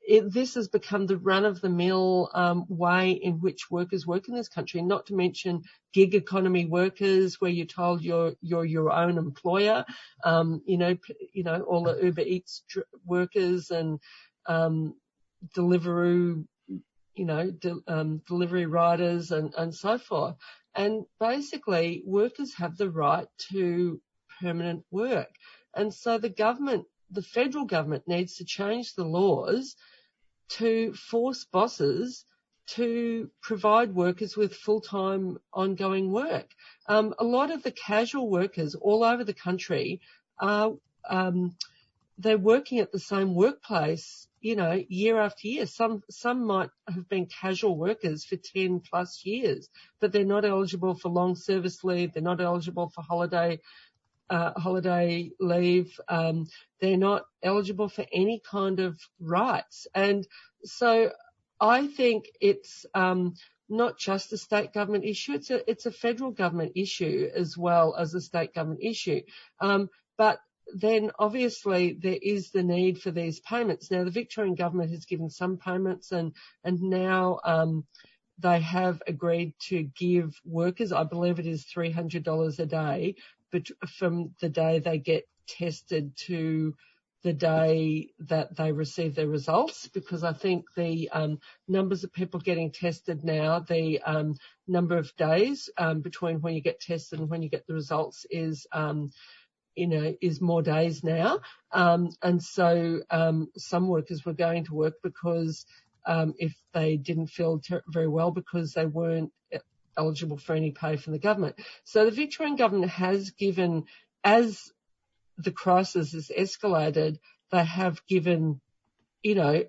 [SPEAKER 9] it, this has become the run of the mill um, way in which workers work in this country. Not to mention gig economy workers, where you're told you're you're your own employer. Um, you know, you know all the Uber Eats workers and um, Deliveroo, you know, de- um, delivery riders and and so forth. And basically, workers have the right to permanent work. And so the government, the federal government needs to change the laws to force bosses to provide workers with full-time ongoing work. Um, a lot of the casual workers all over the country are, um, they're working at the same workplace, you know, year after year. Some, some might have been casual workers for 10 plus years, but they're not eligible for long service leave. They're not eligible for holiday uh, holiday leave. Um, they're not eligible for any kind of rights. And so I think it's um, not just a state government issue, it's a, it's a federal government issue as well as a state government issue. Um, but then obviously there is the need for these payments. Now the Victorian government has given some payments and, and now, um, they have agreed to give workers, I believe it is $300 a day, but from the day they get tested to the day that they receive their results because I think the um, numbers of people getting tested now, the um, number of days um, between when you get tested and when you get the results is, um, you know, is more days now. Um, and so um, some workers were going to work because if they didn't feel ter- very well because they weren't eligible for any pay from the government. So the Victorian government has given, as the crisis has escalated, they have given, you know,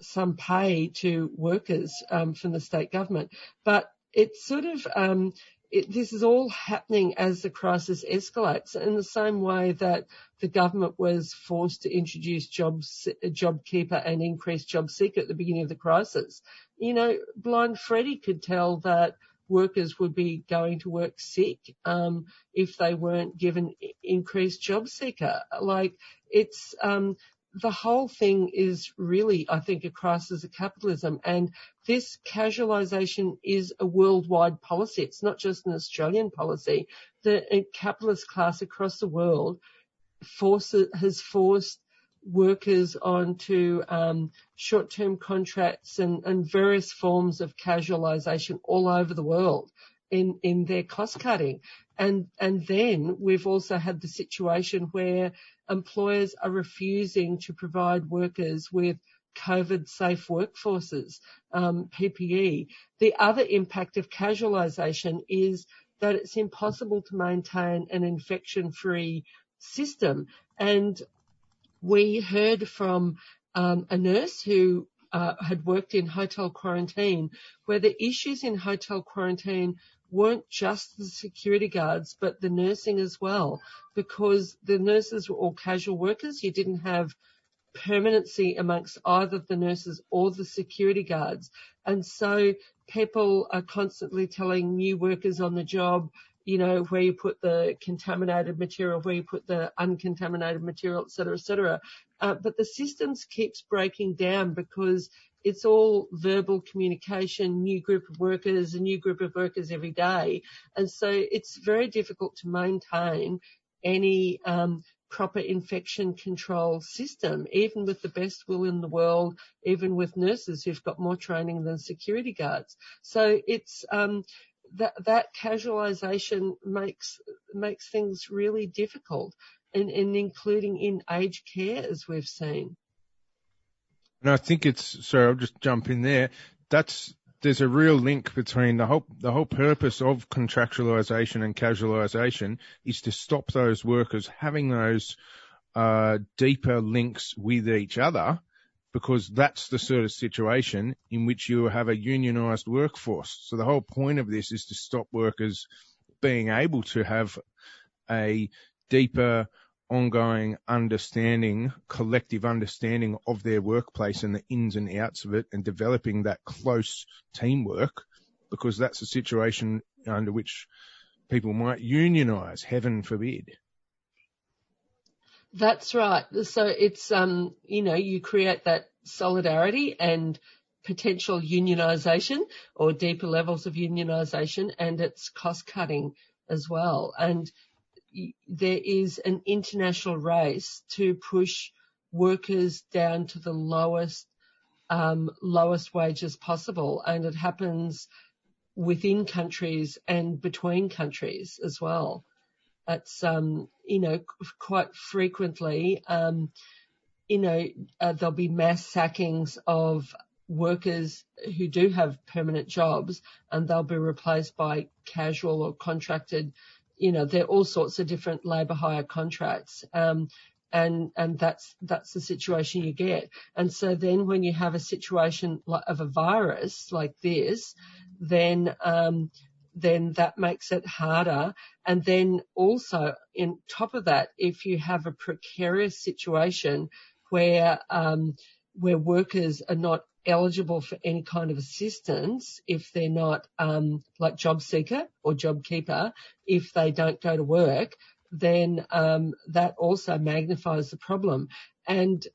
[SPEAKER 9] some pay to workers um, from the state government. But it's sort of, um, it, this is all happening as the crisis escalates in the same way that the government was forced to introduce jobs, JobKeeper and increase JobSeeker at the beginning of the crisis. You know, blind Freddie could tell that workers would be going to work sick um, if they weren't given increased job seeker. Like it's um, the whole thing is really, I think, a crisis of capitalism. And this casualisation is a worldwide policy. It's not just an Australian policy. The capitalist class across the world forces, has forced workers onto um, short-term contracts and, and various forms of casualisation all over the world in, in their cost cutting. And, and then we've also had the situation where employers are refusing to provide workers with COVID safe workforces, um, PPE. The other impact of casualisation is that it's impossible to maintain an infection free system. And we heard from um, a nurse who uh, had worked in hotel quarantine, where the issues in hotel quarantine weren't just the security guards, but the nursing as well, because the nurses were all casual workers. You didn't have permanency amongst either the nurses or the security guards. And so people are constantly telling new workers on the job, you know, where you put the contaminated material, where you put the uncontaminated material, et cetera, et cetera. Uh, but the systems keeps breaking down because it's all verbal communication, new group of workers, a new group of workers every day. And so it's very difficult to maintain any um, proper infection control system, even with the best will in the world, even with nurses who've got more training than security guards. So it's um, that that casualisation makes makes things really difficult, and, and including in aged care as we've seen.
[SPEAKER 3] And I think it's sorry, I'll just jump in there. That's there's a real link between the whole the whole purpose of contractualisation and casualisation is to stop those workers having those uh, deeper links with each other because that's the sort of situation in which you have a unionised workforce. So the whole point of this is to stop workers being able to have a deeper ongoing understanding, collective understanding of their workplace and the ins and outs of it and developing that close teamwork because that's a situation under which people might unionize, heaven forbid.
[SPEAKER 9] That's right. So it's, um, you know, you create that solidarity and potential unionisation or deeper levels of unionisation and it's cost cutting as well. And there is an international race to push workers down to the lowest, um, lowest wages possible. And it happens within countries and between countries as well. It's, um, you know, quite frequently, um, you know, uh, there'll be mass sackings of workers who do have permanent jobs and they'll be replaced by casual or contracted, you know, there are all sorts of different labour hire contracts. Um, and, and that's, that's the situation you get. And so then when you have a situation of a virus like this, then, um, then that makes it harder. And then also in top of that, if you have a precarious situation where, um, where workers are not eligible for any kind of assistance if they're not um, like job seeker or job keeper if they don't go to work then um, that also magnifies the problem. And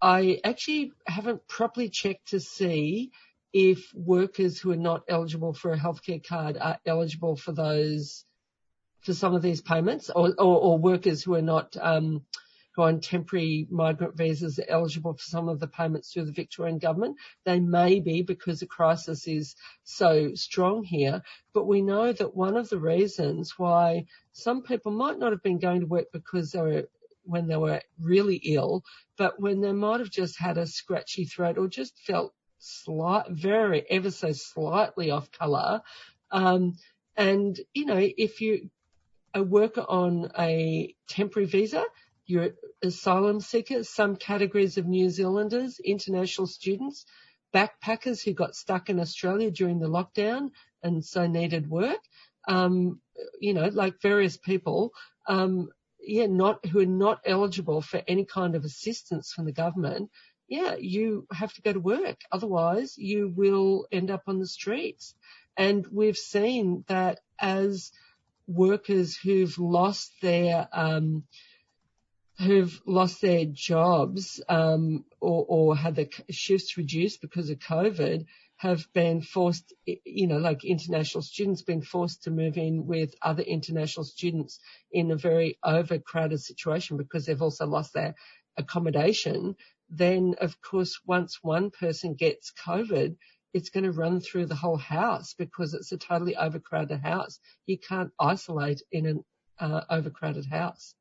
[SPEAKER 9] I actually haven't properly checked to see if workers who are not eligible for a healthcare card are eligible for those for some of these payments or, or, or workers who are not um, who are on temporary migrant visas are eligible for some of the payments through the Victorian government. They may be because the crisis is so strong here, but we know that one of the reasons why some people might not have been going to work because they were when they were really ill, but when they might have just had a scratchy throat or just felt slight, very ever so slightly off colour. Um, and you know, if you a worker on a temporary visa, asylum seekers, some categories of New Zealanders, international students, backpackers who got stuck in Australia during the lockdown and so needed work, um, you know, like various people, um, yeah, not, who are not eligible for any kind of assistance from the government. Yeah, you have to go to work. Otherwise you will end up on the streets. And we've seen that as workers who've lost their, um, who've lost their jobs um, or, or had their shifts reduced because of COVID have been forced, you know, like international students been forced to move in with other international students in a very overcrowded situation because they've also lost their accommodation. Then of course, once one person gets COVID, it's going to run through the whole house because it's a totally overcrowded house. You can't isolate in an uh, overcrowded house.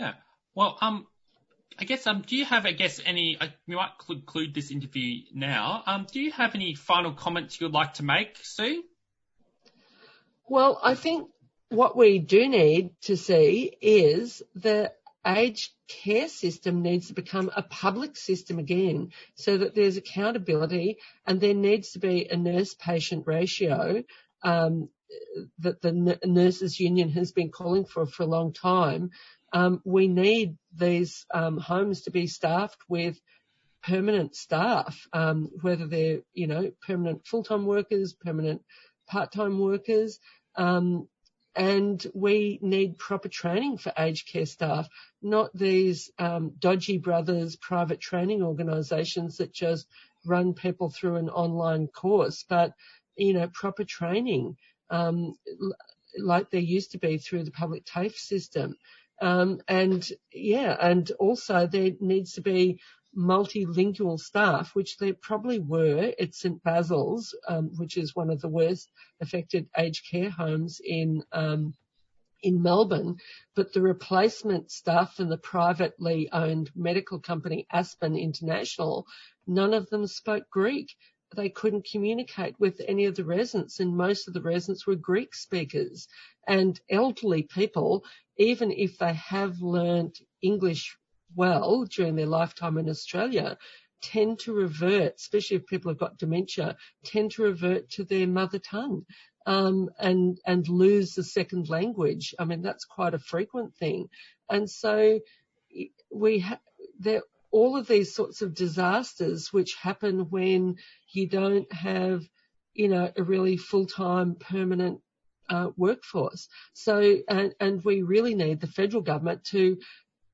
[SPEAKER 2] Yeah. Well, um, I guess, um, do you have, I guess, any, uh, we might conclude this interview now. Um, do you have any final comments you'd like to make, Sue?
[SPEAKER 9] Well, I think what we do need to see is the aged care system needs to become a public system again so that there's accountability and there needs to be a nurse patient ratio um, that the nurses union has been calling for for a long time we need these um, homes to be staffed with permanent staff, um, whether they're, you know, permanent full-time workers, permanent part-time workers, um, and we need proper training for aged care staff, not these um, dodgy brothers private training organisations that just run people through an online course, but you know, proper training um, like there used to be through the public TAFE system. Um, and yeah, and also there needs to be multilingual staff, which there probably were at St Basil's, um, which is one of the worst affected aged care homes in um, in Melbourne, but the replacement staff and the privately owned medical company Aspen International, none of them spoke Greek. They couldn't communicate with any of the residents and most of the residents were Greek speakers. And elderly people, even if they have learned English well during their lifetime in Australia, tend to revert, especially if people have got dementia, tend to revert to their mother tongue. um, and and lose the second language. I mean, that's quite a frequent thing, and so we ha- there all of these sorts of disasters which happen when you don't have, you know, a really full-time permanent uh, workforce. So, and, and we really need the federal government to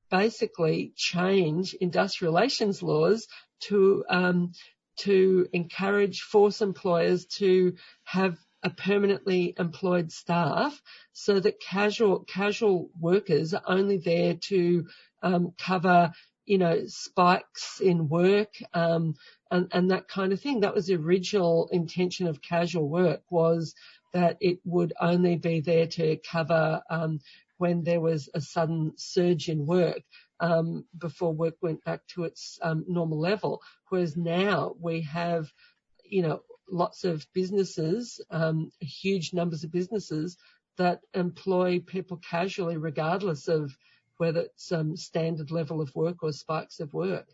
[SPEAKER 9] basically change industrial relations laws to um, to encourage force employers to have a permanently employed staff so that casual casual workers are only there to um, cover you know spikes in work um, and, and that kind of thing. That was the original intention of casual work was that it would only be there to cover um, when there was a sudden surge in work um, before work went back to its um, normal level. Whereas now we have, you know, lots of businesses, um, huge numbers of businesses that employ people casually, regardless of whether it's um, standard level of work or spikes of work.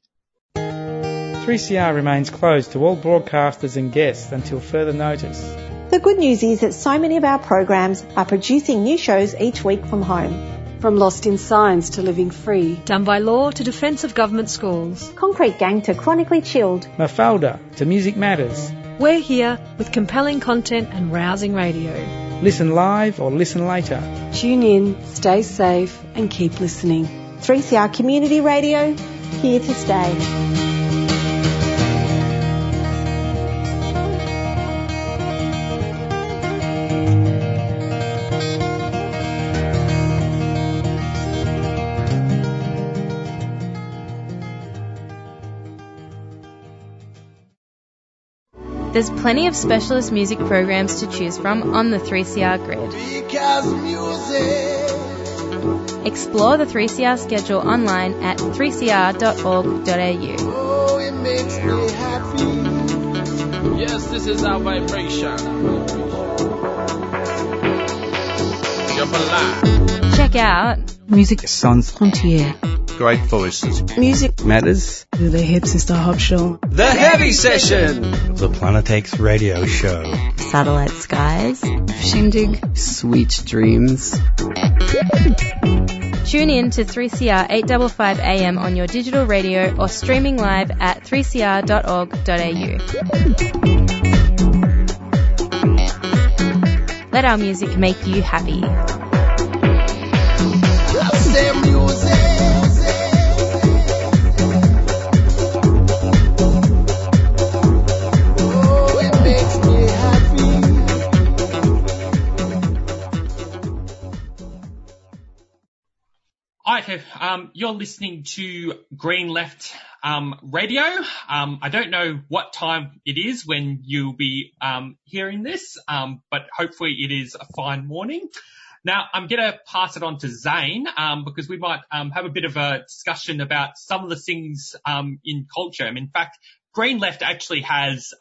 [SPEAKER 10] 3CR remains closed to all broadcasters and guests until further notice.
[SPEAKER 11] The good news is that so many of our programs are producing new shows each week from home.
[SPEAKER 12] From Lost in Science to Living Free, Done by Law to Defence of Government Schools,
[SPEAKER 11] Concrete Gang to Chronically Chilled,
[SPEAKER 10] Mafalda to Music Matters.
[SPEAKER 12] We're here with compelling content and rousing radio.
[SPEAKER 10] Listen live or listen later.
[SPEAKER 12] Tune in, stay safe, and keep listening.
[SPEAKER 11] 3CR Community Radio, here to stay.
[SPEAKER 13] There's plenty of specialist music programs to choose from on the 3CR grid. Explore the 3CR schedule online at 3cr.org.au.
[SPEAKER 14] Oh, yes, this is our vibration.
[SPEAKER 13] Check out
[SPEAKER 15] Music Sans Frontières
[SPEAKER 16] great voices.
[SPEAKER 15] Music
[SPEAKER 16] matters.
[SPEAKER 15] The Hip Sister Hop Show.
[SPEAKER 16] The Heavy Session.
[SPEAKER 17] The Planetex Radio Show.
[SPEAKER 18] Satellite Skies.
[SPEAKER 15] Shindig.
[SPEAKER 16] Sweet Dreams.
[SPEAKER 13] Tune in to 3CR 855 AM on your digital radio or streaming live at 3cr.org.au. Let our music make you happy.
[SPEAKER 2] Um, you're listening to Green Left um, Radio. Um, I don't know what time it is when you'll be um, hearing this, um, but hopefully it is a fine morning. Now, I'm going to pass it on to Tane um, because we might have a bit of a discussion about some of the things in culture. I mean, in fact, Green Left actually has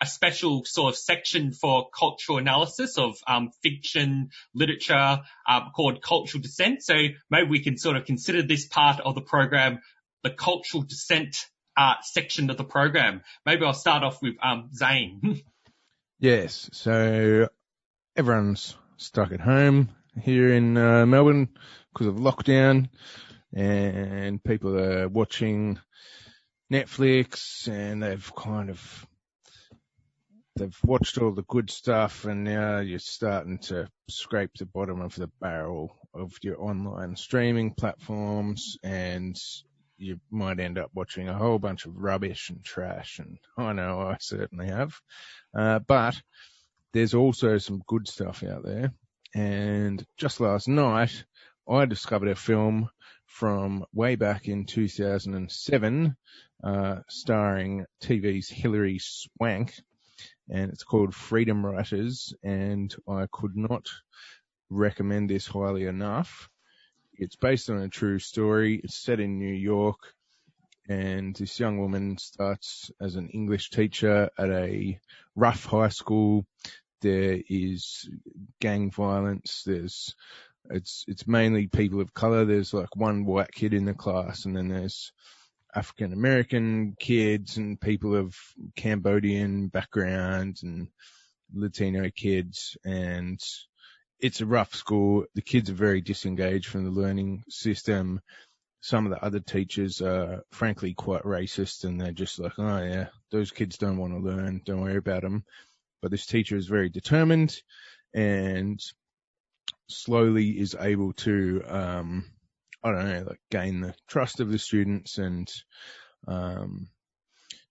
[SPEAKER 2] a special sort of section for cultural analysis of um, fiction, literature um, called cultural dissent. So maybe we can sort of consider this part of the program the cultural dissent uh, section of the program. Maybe I'll start off with um, Tane.
[SPEAKER 3] yes. So everyone's stuck at home here in uh, Melbourne because of lockdown, and people are watching Netflix, and they've kind of they've watched all the good stuff and now you're starting to scrape the bottom of the barrel of your online streaming platforms and you might end up watching a whole bunch of rubbish and trash and I know I certainly have. Uh, but there's also some good stuff out there. And just last night, I discovered a film from way back in 2007, uh, starring TV's Hilary Swank, and it's called Freedom Writers, and I could not recommend this highly enough. It's based on a true story. It's set in New York, and this young woman starts as an English teacher at a rough high school. There is gang violence. There's it's it's mainly people of color. There's like one white kid in the class, and then there's African American kids and people of Cambodian background and Latino kids and it's a rough school. The kids are very disengaged from the learning system. Some of the other teachers are frankly quite racist and they're just like, oh yeah, those kids don't want to learn. Don't worry about them. But this teacher is very determined and slowly is able to, um, I don't know, like gain the trust of the students and, um,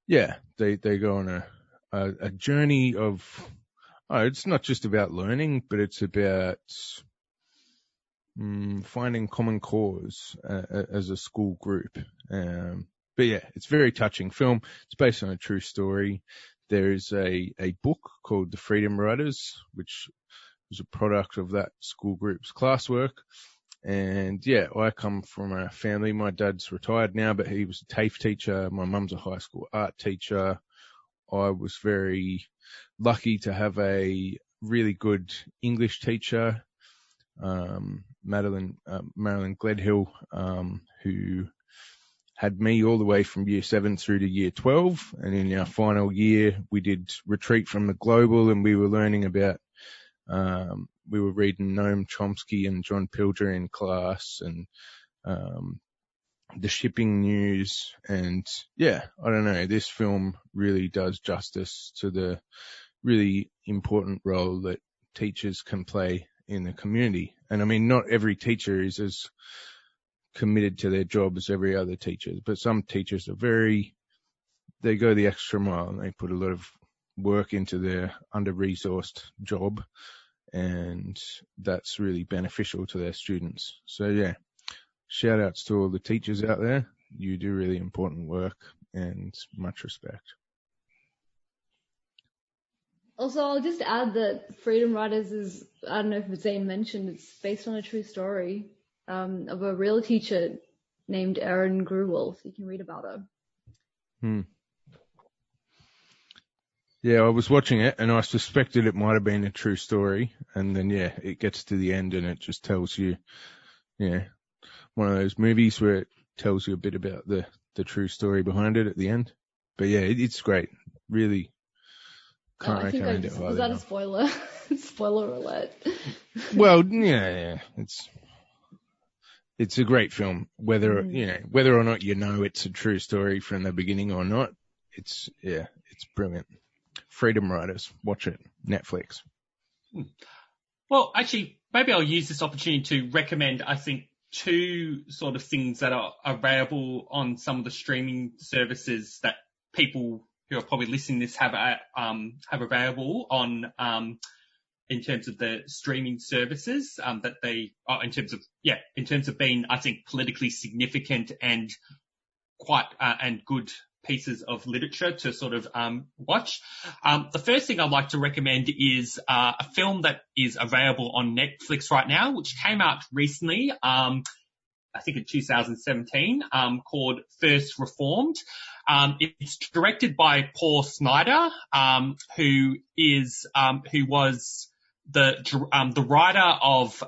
[SPEAKER 3] yeah, they, they go on a, a, a journey of, oh, it's not just about learning, but it's about, um, finding common cause uh, as a school group. Um, but yeah, it's very touching film. It's based on a true story. There's a, a book called The Freedom Writers, which was a product of that school group's classwork. And yeah, I come from a family. My dad's retired now, but he was a TAFE teacher. My mum's a high school art teacher. I was very lucky to have a really good English teacher, um, Madeline, uh, Marilyn Gledhill, um, who had me all the way from year seven through to year 12. And in our final year, we did retreat from the global and we were learning about, um, we were reading Noam Chomsky and John Pilger in class and, um, the shipping news and yeah, I don't know, this film really does justice to the really important role that teachers can play in the community. And I mean, not every teacher is as committed to their job as every other teacher, but some teachers are very, they go the extra mile and they put a lot of work into their under-resourced job and that's really beneficial to their students. So yeah, shout outs to all the teachers out there. You do really important work and much respect.
[SPEAKER 5] Also, I'll just add that Freedom Writers is, I don't know if Zane mentioned, it's based on a true story um, of a real teacher named Erin Gruwell, so you can read about her.
[SPEAKER 3] Hmm. Yeah, I was watching it and I suspected it might have been a true story. And then, yeah, it gets to the end and it just tells you, yeah, one of those movies where it tells you a bit about the, the true story behind it at the end. But yeah, it, it's great. Really can't
[SPEAKER 5] oh, I think I just, was that a spoiler? spoiler alert.
[SPEAKER 3] well, yeah, yeah, it's, it's a great film. Whether, mm. you know, whether or not you know it's a true story from the beginning or not, it's, yeah, it's brilliant. Freedom Writers. Watch it. Netflix.
[SPEAKER 2] Hmm. Well, actually, maybe I'll use this opportunity to recommend, I think, two sort of things that are available on some of the streaming services that people who are probably listening to this have uh, um, have available on um, in terms of the streaming services um, that they are uh, in terms of yeah in terms of being I think politically significant and quite uh, and good pieces of literature to sort of um, watch. Um, the first thing I'd like to recommend is uh, a film that is available on Netflix right now, which came out recently. Um, I think in 2017, um, called First Reformed. Um, it's directed by Paul Schrader, um, who is who was the the writer of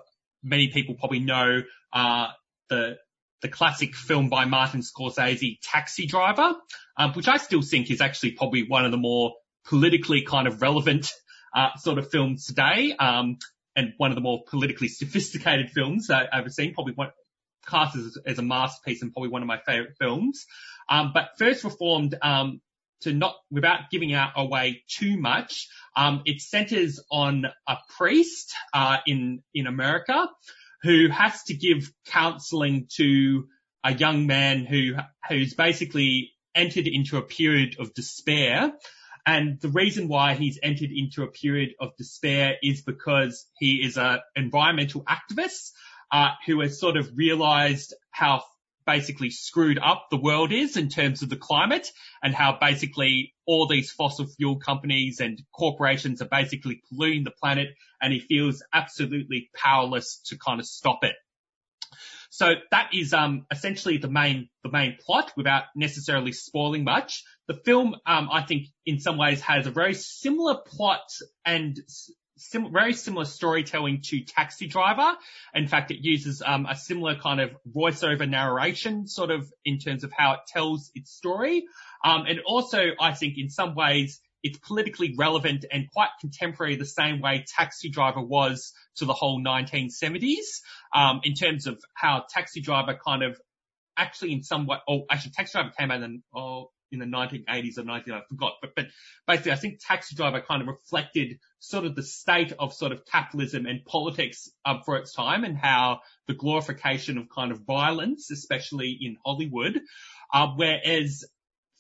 [SPEAKER 2] many people probably know uh, the the classic film by Martin Scorsese, Taxi Driver, um, which I still think is actually probably one of the more politically kind of relevant uh, sort of films today, um, and one of the more politically sophisticated films I've ever seen. Probably one cast as, as, a masterpiece and probably one of my favorite films. Um, but First Reformed, um, to not without giving out away too much, um, it centers on a priest uh, in in America who has to give counseling to a young man who who's basically entered into a period of despair. And the reason why he's entered into a period of despair is because he is an environmental activist uh, who has sort of realized how basically screwed up the world is in terms of the climate and how basically all these fossil fuel companies and corporations are basically polluting the planet and he feels absolutely powerless to kind of stop it. So that is um, essentially the main the main plot without necessarily spoiling much. The film, um, I think, in some ways has a very similar plot and sim- very similar storytelling to Taxi Driver. In fact, it uses um, a similar kind of voiceover narration, sort of in terms of how it tells its story. Um, and also, I think, in some ways, it's politically relevant and quite contemporary the same way Taxi Driver was to the whole 1970s, um, in terms of how Taxi Driver kind of actually in some way, oh, actually Taxi Driver came out in, oh, in the 1980s or 90s, I forgot, but, but basically I think Taxi Driver kind of reflected sort of the state of sort of capitalism and politics um, for its time and how the glorification of kind of violence, especially in Hollywood, uh, whereas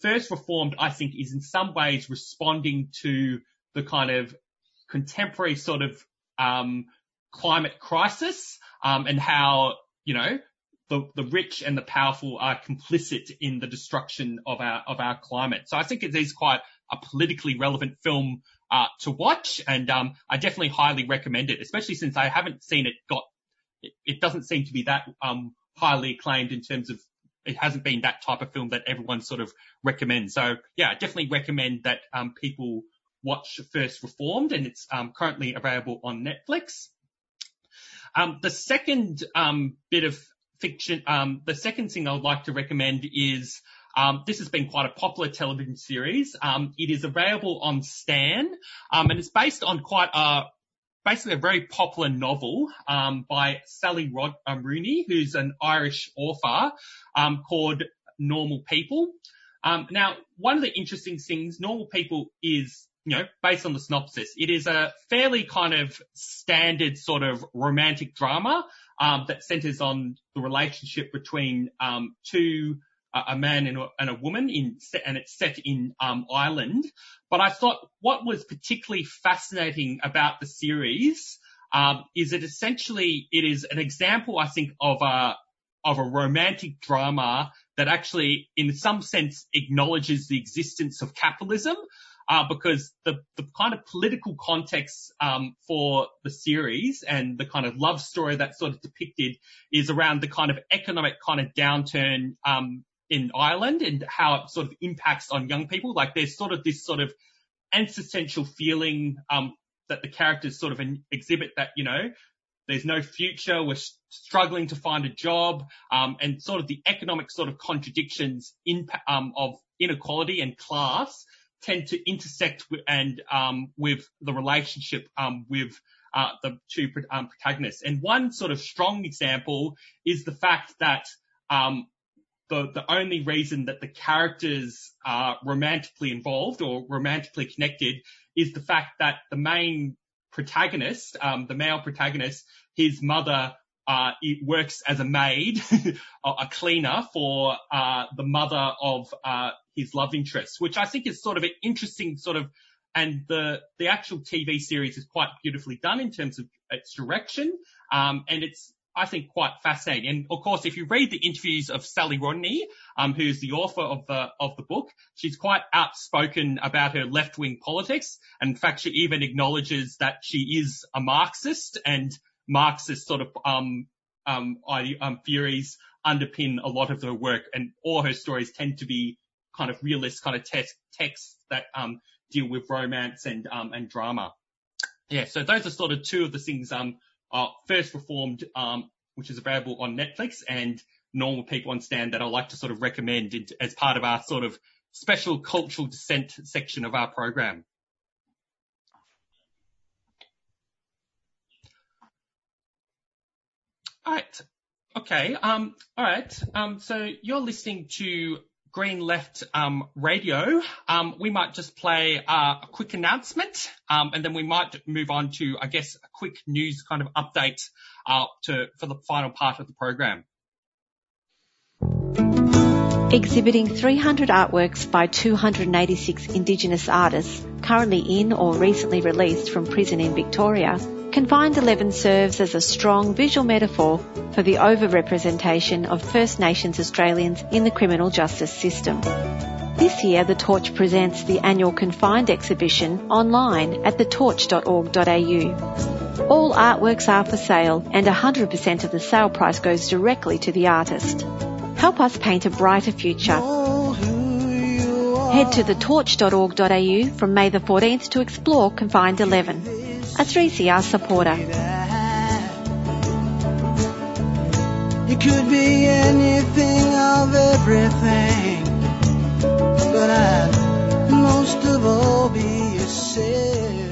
[SPEAKER 2] First Reformed, I think, is in some ways responding to the kind of contemporary sort of um, climate crisis um, and how you know the, the rich and the powerful are complicit in the destruction of our of our climate. So I think it is quite a politically relevant film uh, to watch, and um, I definitely highly recommend it, especially since I haven't seen it got. It, it doesn't seem to be that um, highly acclaimed in terms of it hasn't been that type of film that everyone sort of recommends. So yeah, I definitely recommend that um, people watch First Reformed, and it's um, currently available on Netflix. Um, the second um, bit of fiction, um, the second thing I would like to recommend is um, this has been quite a popular television series. it is available on Stan, and it's based on quite a basically a very popular novel um, by Sally Rod um, Rooney, who's an Irish author, um, called Normal People. Um, now, one of the interesting things, Normal People is, you know, based on the synopsis, it is a fairly kind of standard sort of romantic drama um, that centers on the relationship between um, two a man and a, and a woman in, and it's set in um, Ireland. But I thought what was particularly fascinating about the series um, is that essentially it is an example, I think, of a of a romantic drama that actually, in some sense, acknowledges the existence of capitalism. Uh, because the, the kind of political context um, for the series and the kind of love story that's sort of depicted is around the kind of economic kind of downturn um, in Ireland and how it sort of impacts on young people. Like there's sort of this sort of existential feeling um, that the characters sort of exhibit that you know there's no future, we're struggling to find a job, um, and sort of the economic sort of contradictions in, um, of inequality and class tend to intersect with, and um, with the relationship um, with uh, the two um, protagonists. And one sort of strong example is the fact that um, the, the only reason that the characters are romantically involved or romantically connected is the fact that the main protagonist, um, the male protagonist, his mother uh, it works as a maid, a cleaner for uh, the mother of uh, his love interest, which I think is sort of an interesting sort of, and the the actual TV series is quite beautifully done in terms of its direction, um, and it's I think, quite fascinating. And of course, if you read the interviews of Sally Rooney, um, who's the author of the of the book, she's quite outspoken about her left wing politics. And in fact, she even acknowledges that she is a Marxist, and Marxist sort of um, um, um, theories underpin a lot of her work, and all her stories tend to be kind of realist kind of text texts that um, deal with romance and um, and drama. Yeah, so those are sort of two of the things um, uh, First Reformed, um, which is available on Netflix, and Normal People on Stan that I like to sort of recommend as part of our sort of special cultural dissent section of our program. All right. Okay. Um, all right. Um, so you're listening to Green Left um, Radio, um, we might just play uh, a quick announcement, um, and then we might move on to, I guess, a quick news kind of update uh, to for the final part of the program.
[SPEAKER 11] Exhibiting 300 artworks by 286 Indigenous artists currently in or recently released from prison in Victoria, Confined 11 serves as a strong visual metaphor for the overrepresentation of First Nations Australians in the criminal justice system. This year, The Torch presents the annual Confined exhibition online at thetorch.org.au. All artworks are for sale and 100% of the sale price goes directly to the artist. Help us paint a brighter future. Head to thetorch.org.au from May the 14th to explore Confined 11 a 3CR supporter.
[SPEAKER 19] You could be anything of everything, but I most most of all, be yourself.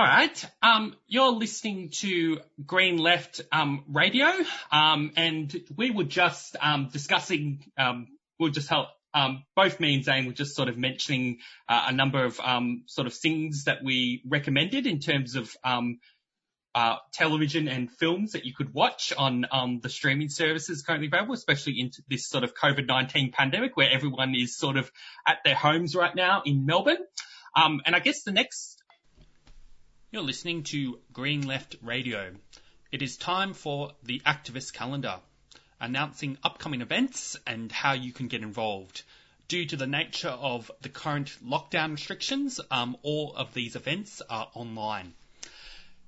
[SPEAKER 2] All right. Um, you're listening to Green Left um, Radio, um, and we were just um, discussing. Um, we'll just help. Um, both me and Zane were just sort of mentioning uh, a number of um, sort of things that we recommended in terms of um, uh, television and films that you could watch on um, the streaming services currently available, especially in this sort of COVID-19 pandemic where everyone is sort of at their homes right now in Melbourne. Um, and I guess the next you're listening to Green Left Radio. It is time for the activist calendar, announcing upcoming events and how you can get involved. Due to the nature of the current lockdown restrictions, um, all of these events are online.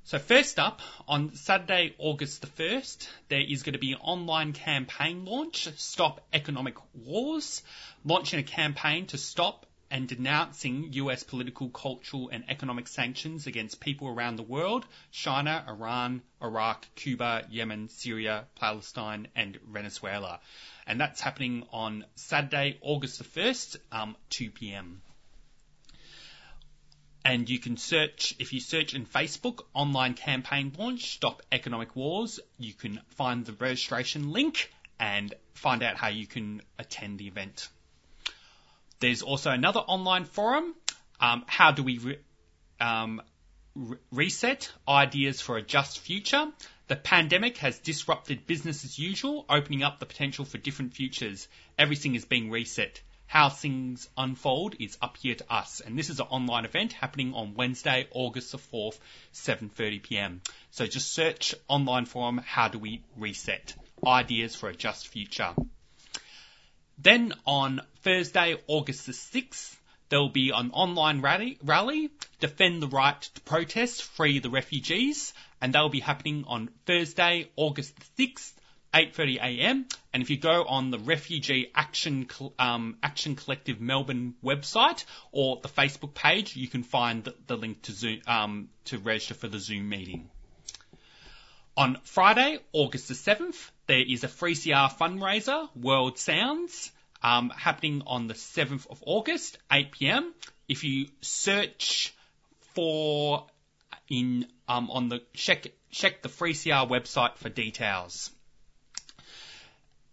[SPEAKER 2] So first up, on Saturday, August the 1st, there is going to be an online campaign launch, Stop Economic Wars, launching a campaign to stop and denouncing US political, cultural, and economic sanctions against people around the world China, Iran, Iraq, Cuba, Yemen, Syria, Palestine, and Venezuela. And that's happening on Saturday, August the 1st, um, 2 p.m. And you can search, if you search in Facebook, online campaign launch, Stop Economic Wars, you can find the registration link and find out how you can attend the event. There's also another online forum. Um, how do we re- um, re- reset ideas for a just future? The pandemic has disrupted business as usual, opening up the potential for different futures. Everything is being reset. How things unfold is up here to us. And this is an online event happening on Wednesday, August the 4th, 7:30 p.m. So just search online forum. How do we reset? Ideas for a just future. Then on Thursday, August the 6th, there'll be an online rally, rally, Defend the Right to Protest, Free the Refugees, and that'll be happening on Thursday, August the 6th, 8.30am. And if you go on the Refugee Action, um, Action Collective Melbourne website or the Facebook page, you can find the, the link to Zoom, um, to register for the Zoom meeting. On Friday, August the 7th, there is a 3CR fundraiser, World Sounds, um, happening on the 7th of August, 8pm. If you search for in um, on the check check the 3CR website for details.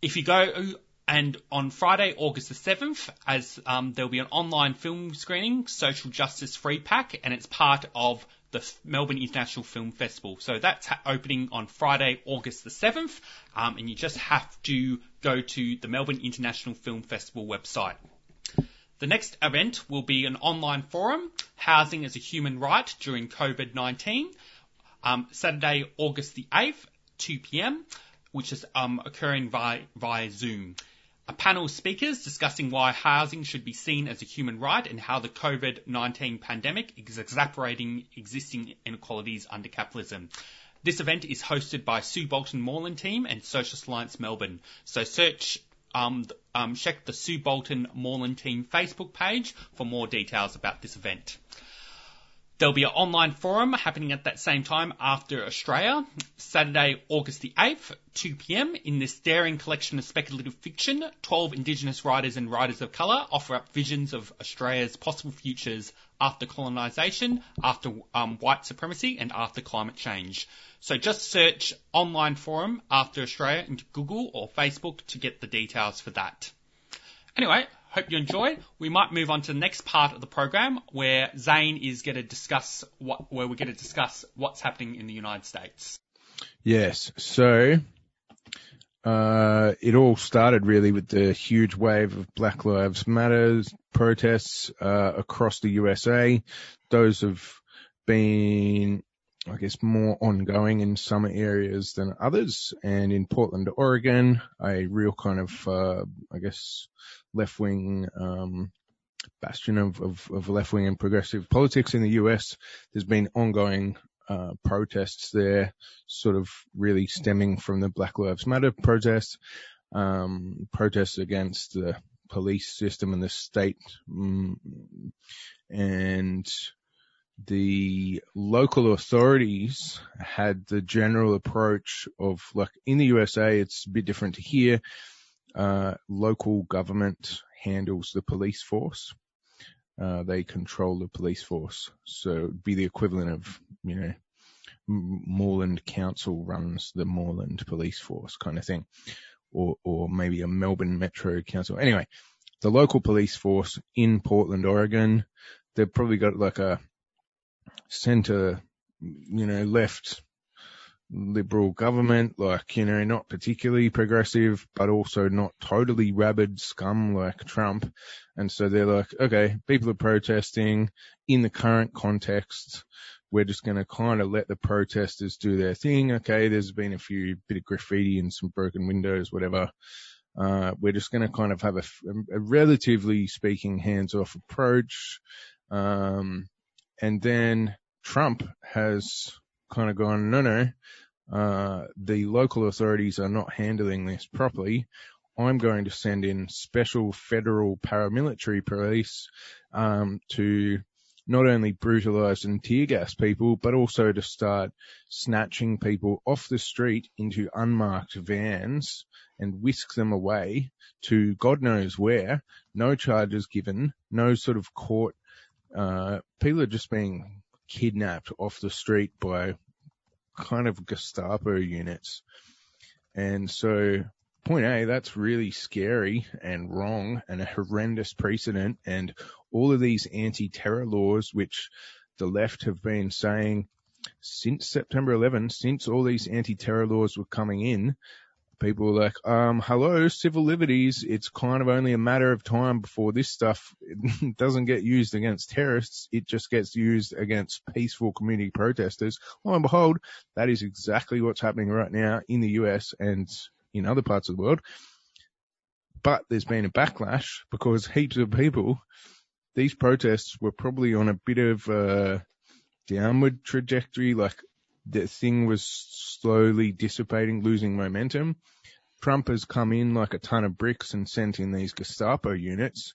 [SPEAKER 2] If you go and on Friday, August the 7th, as um, there'll be an online film screening, Social Justice Free Pack, and it's part of the Melbourne International Film Festival. So that's ha- opening on Friday, August the 7th, um, and you just have to go to the Melbourne International Film Festival website. The next event will be an online forum, Housing as a Human Right during COVID-19, um, Saturday, August the 8th, 2 p.m., which is um, occurring via, via Zoom a panel of speakers discussing why housing should be seen as a human right and how the COVID-19 pandemic is exacerbating existing inequalities under capitalism. This event is hosted by Sue Bolton Moreland team and Socialist Alliance Melbourne. So search, um, um, check the Sue Bolton Moreland team Facebook page for more details about this event. There'll be an online forum happening at that same time after Australia, Saturday, August the 8th, 2pm. In this daring collection of speculative fiction, 12 Indigenous writers and writers of colour offer up visions of Australia's possible futures after colonisation, after um, white supremacy, and after climate change. So just search online forum after Australia into Google or Facebook to get the details for that. Anyway, Hope you enjoy. We might move on to the next part of the program where Zane is going to discuss what, where we're going to discuss what's happening in the United States.
[SPEAKER 3] Yes. So, uh, it all started really with the huge wave of Black Lives Matters protests, uh, across the USA. Those have been, I guess, more ongoing in some areas than others. And in Portland, Oregon, a real kind of, uh, I guess, left wing um, bastion of, of, of left wing and progressive politics in the US. There's been ongoing uh, protests there, sort of really stemming from the Black Lives Matter protests, um, protests against the police system and the state, mm, and the local authorities had the general approach of like in the USA, it's a bit different to here uh, local government handles the police force. Uh, they control the police force. So it'd be the equivalent of, you know, Moreland Council runs the Moreland police force kind of thing. Or, or maybe a Melbourne Metro Council. Anyway, the local police force in Portland, Oregon, they've probably got like a center, you know, left liberal government, like, you know, not particularly progressive, but also not totally rabid scum like Trump. And so they're like, okay, people are protesting in the current context. We're just going to kind of let the protesters do their thing. Okay. There's been a few bit of graffiti and some broken windows, whatever. Uh, we're just going to kind of have a, a relatively speaking hands off approach. Um, and then Trump has kind of gone, no, no, uh, the local authorities are not handling this properly. I'm going to send in special federal paramilitary police um, to not only brutalize and tear gas people, but also to start snatching people off the street into unmarked vans and whisk them away to God knows where. No charges given, no sort of court. Uh, people are just being kidnapped off the street by kind of Gestapo units. And so point A, that's really scary and wrong and a horrendous precedent. And all of these anti-terror laws, which the left have been saying since September 11, since all these anti-terror laws were coming in, people were like, um, hello, civil liberties. It's kind of only a matter of time before this stuff doesn't get used against terrorists. It just gets used against peaceful community protesters. Lo and behold, that is exactly what's happening right now in the US and in other parts of the world. But there's been a backlash because heaps of people, these protests were probably on a bit of a downward trajectory, like the thing was slowly dissipating, losing momentum. Trump has come in like a ton of bricks and sent in these Gestapo units,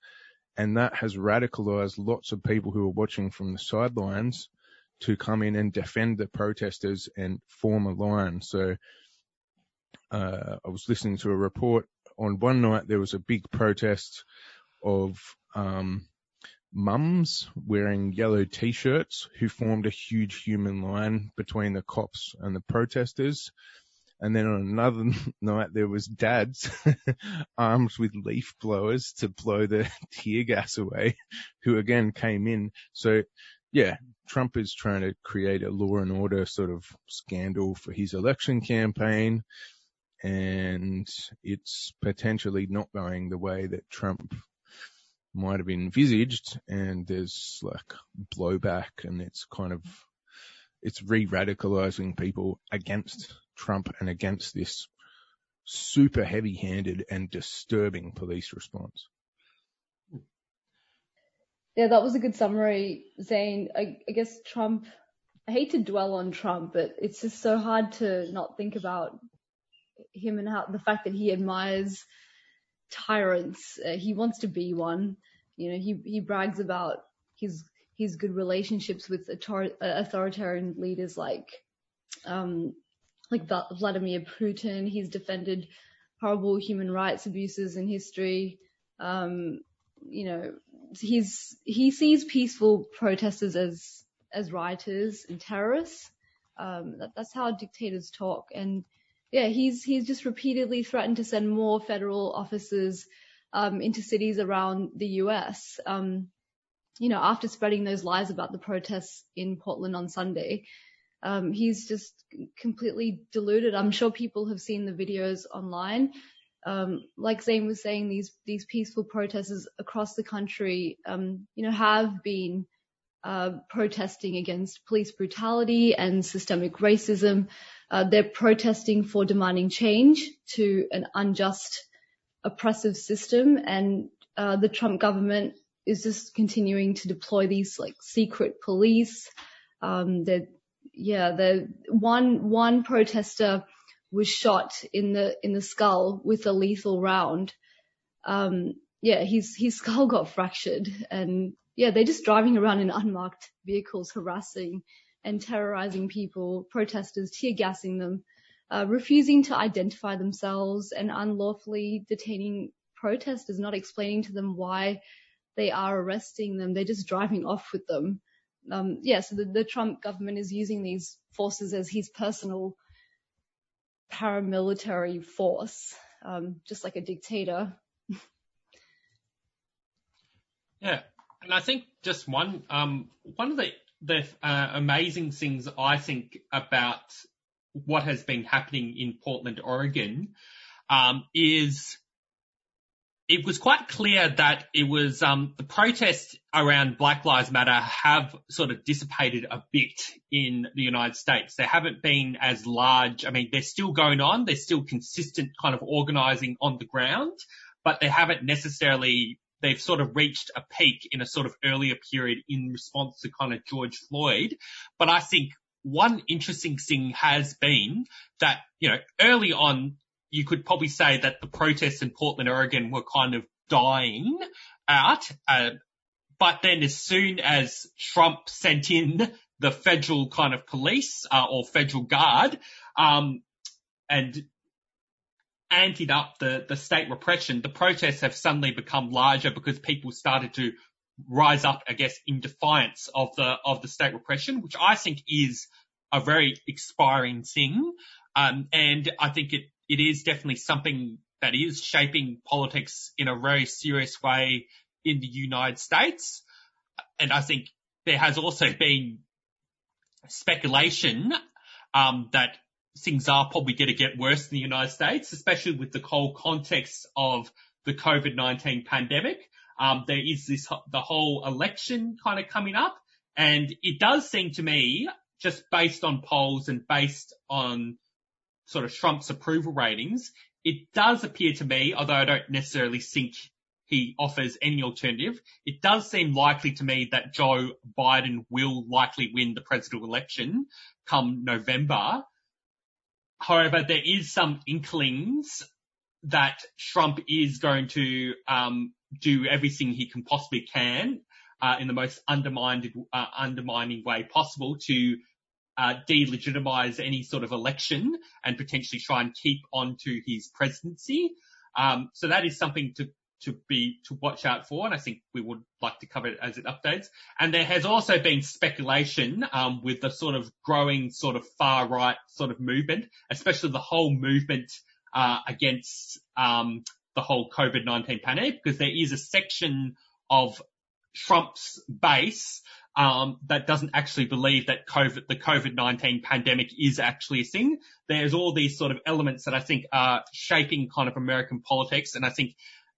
[SPEAKER 3] and that has radicalized lots of people who are watching from the sidelines to come in and defend the protesters and form a line. So, uh, I was listening to a report on one night there was a big protest of, um, mums wearing yellow t-shirts who formed a huge human line between the cops and the protesters. And then on another night, there was dads armed with leaf blowers to blow the tear gas away, who again came in. So yeah, Trump is trying to create a law and order sort of scandal for his election campaign. And it's potentially not going the way that Trump might have envisaged and there's like blowback and it's kind of, it's re-radicalizing people against Trump and against this super heavy handed and disturbing police response.
[SPEAKER 5] Yeah, that was a good summary, Zane. I, I guess Trump, I hate to dwell on Trump, but it's just so hard to not think about him and how the fact that he admires tyrants. Uh, he wants to be one. You know, he he brags about his his good relationships with author- authoritarian leaders like um like Vladimir Putin. He's defended horrible human rights abuses in history. Um, you know, he's he sees peaceful protesters as as rioters and terrorists. Um, that, that's how dictators talk. And yeah, he's he's just repeatedly threatened to send more federal officers um, into cities around the US. Um, you know, after spreading those lies about the protests in Portland on Sunday, um, he's just completely deluded. I'm sure people have seen the videos online. Um, like Zane was saying, these these peaceful protesters across the country, um, you know, have been uh, protesting against police brutality and systemic racism. Uh, they're protesting for demanding change to an unjust, oppressive system, and uh, the Trump government is just continuing to deploy these like secret police. Um, they're yeah, the one one protester was shot in the in the skull with a lethal round. Um, yeah, his his skull got fractured, and yeah, they're just driving around in unmarked vehicles, harassing and terrorizing people, protesters, tear gassing them. uh, refusing to identify themselves and unlawfully detaining protesters, not explaining to them why they are arresting them. They're just driving off with them. Um, yeah, so the, the Trump government is using these forces as his personal paramilitary force, um, just like a dictator.
[SPEAKER 2] Yeah, and I think just one um, one of the the uh, amazing things I think about what has been happening in Portland, Oregon, um, is it was quite clear that it was um, the protests around Black Lives Matter have sort of dissipated a bit in the United States. They haven't been as large. I mean, they're still going on. They're still consistent kind of organizing on the ground, but they haven't necessarily they've sort of reached a peak in a sort of earlier period in response to kind of George Floyd. But I think one interesting thing has been that, you know, early on, you could probably say that the protests in Portland, Oregon were kind of dying out. Uh, but then as soon as Trump sent in the federal kind of police uh, or federal guard, um, and anted up the, the state repression, the protests have suddenly become larger because people started to rise up, I guess, in defiance of the, of the state repression, which I think is a very expiring thing. Um, and I think it, it is definitely something that is shaping politics in a very serious way in the United States. And I think there has also been speculation, um, that things are probably going to get worse in the United States, especially with the whole context of the COVID-19 pandemic. Um, there is this, the whole election kind of coming up and it does seem to me, just based on polls and based on sort of Trump's approval ratings, it does appear to me, although I don't necessarily think he offers any alternative, it does seem likely to me that Joe Biden will likely win the presidential election come November. However, there is some inklings that Trump is going to um, do everything he can possibly can uh, in the most undermined, uh, undermining way possible to uh, delegitimize any sort of election and potentially try and keep on to his presidency. Um, so that is something to to be to watch out for, and I think we would like to cover it as it updates. And there has also been speculation um, with the sort of growing sort of far right sort of movement, especially the whole movement uh, against um, the whole COVID-19 pandemic, because there is a section of Trump's base um, that doesn't actually believe that COVID, the COVID-19 pandemic is actually a thing. There's all these sort of elements that I think are shaping kind of American politics, and I think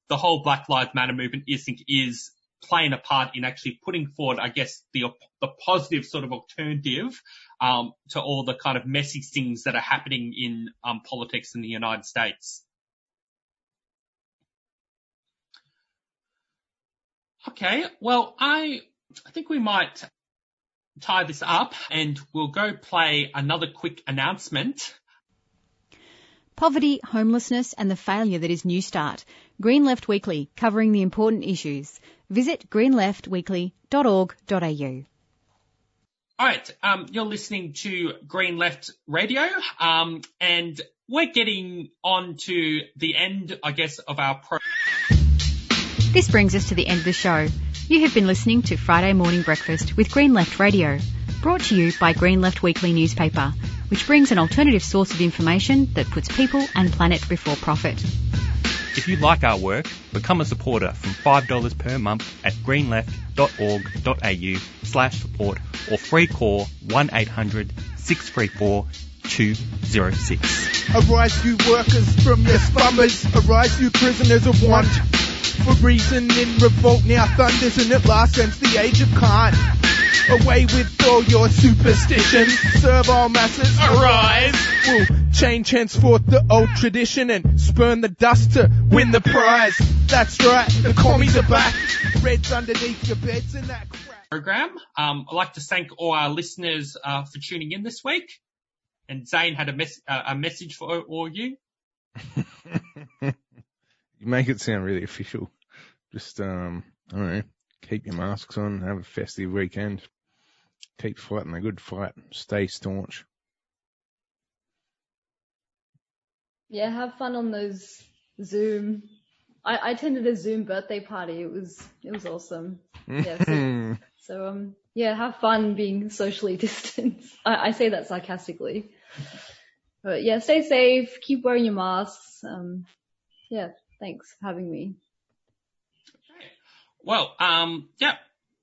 [SPEAKER 2] the whole Black Lives Matter movement is think is playing a part in actually putting forward, I guess, the the positive sort of alternative um, to all the kind of messy things that are happening in um, politics in the United States. Okay, well, I I think we might tie this up and we'll go play another quick announcement.
[SPEAKER 1] Poverty, homelessness and the failure that is New Start. Green Left Weekly, covering the important issues. Visit greenleftweekly.org.au.
[SPEAKER 2] All right, um, you're listening to Green Left Radio, um, and we're getting on to the end, I guess, of our pro.
[SPEAKER 1] This brings us to the end of the show. You have been listening to Friday Morning Breakfast with Green Left Radio, brought to you by Green Left Weekly newspaper, which brings an alternative source of information that puts people and planet before profit.
[SPEAKER 20] If you like our work, become a supporter from $5 per month at greenleft.org.au slash support or free call 1800 634 206.
[SPEAKER 21] Arise you workers from your slumbers, arise you prisoners of want. For reason in revolt now thunders and at last ends the age of cant. Away with all your superstitions, servile masses, arise! Change henceforth the old tradition and spurn the dust to win the prize. That's right, the commies are back, reds underneath your beds and that crap.
[SPEAKER 2] Program. Um, I'd like to thank all our listeners uh, for tuning in this week. And Zane had a, mes- uh, a message for all you.
[SPEAKER 3] you make it sound really official. Just, um, I don't know, keep your masks on, have a festive weekend, keep fighting the good fight, stay staunch.
[SPEAKER 5] Yeah, have fun on those Zoom. I, I attended a Zoom birthday party. It was it was awesome. Yeah. So, so um yeah, have fun being socially distanced. I, I say that sarcastically. But yeah, stay safe, keep wearing your masks. Um yeah, thanks for having me.
[SPEAKER 2] Well, um, yeah,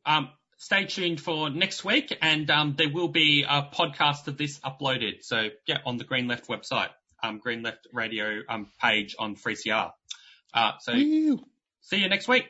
[SPEAKER 2] um, stay tuned for next week and, um, there will be a podcast of this uploaded. So yeah, on the Green Left website, um, Green Left radio, um, page on 3CR. Uh, so see you next week.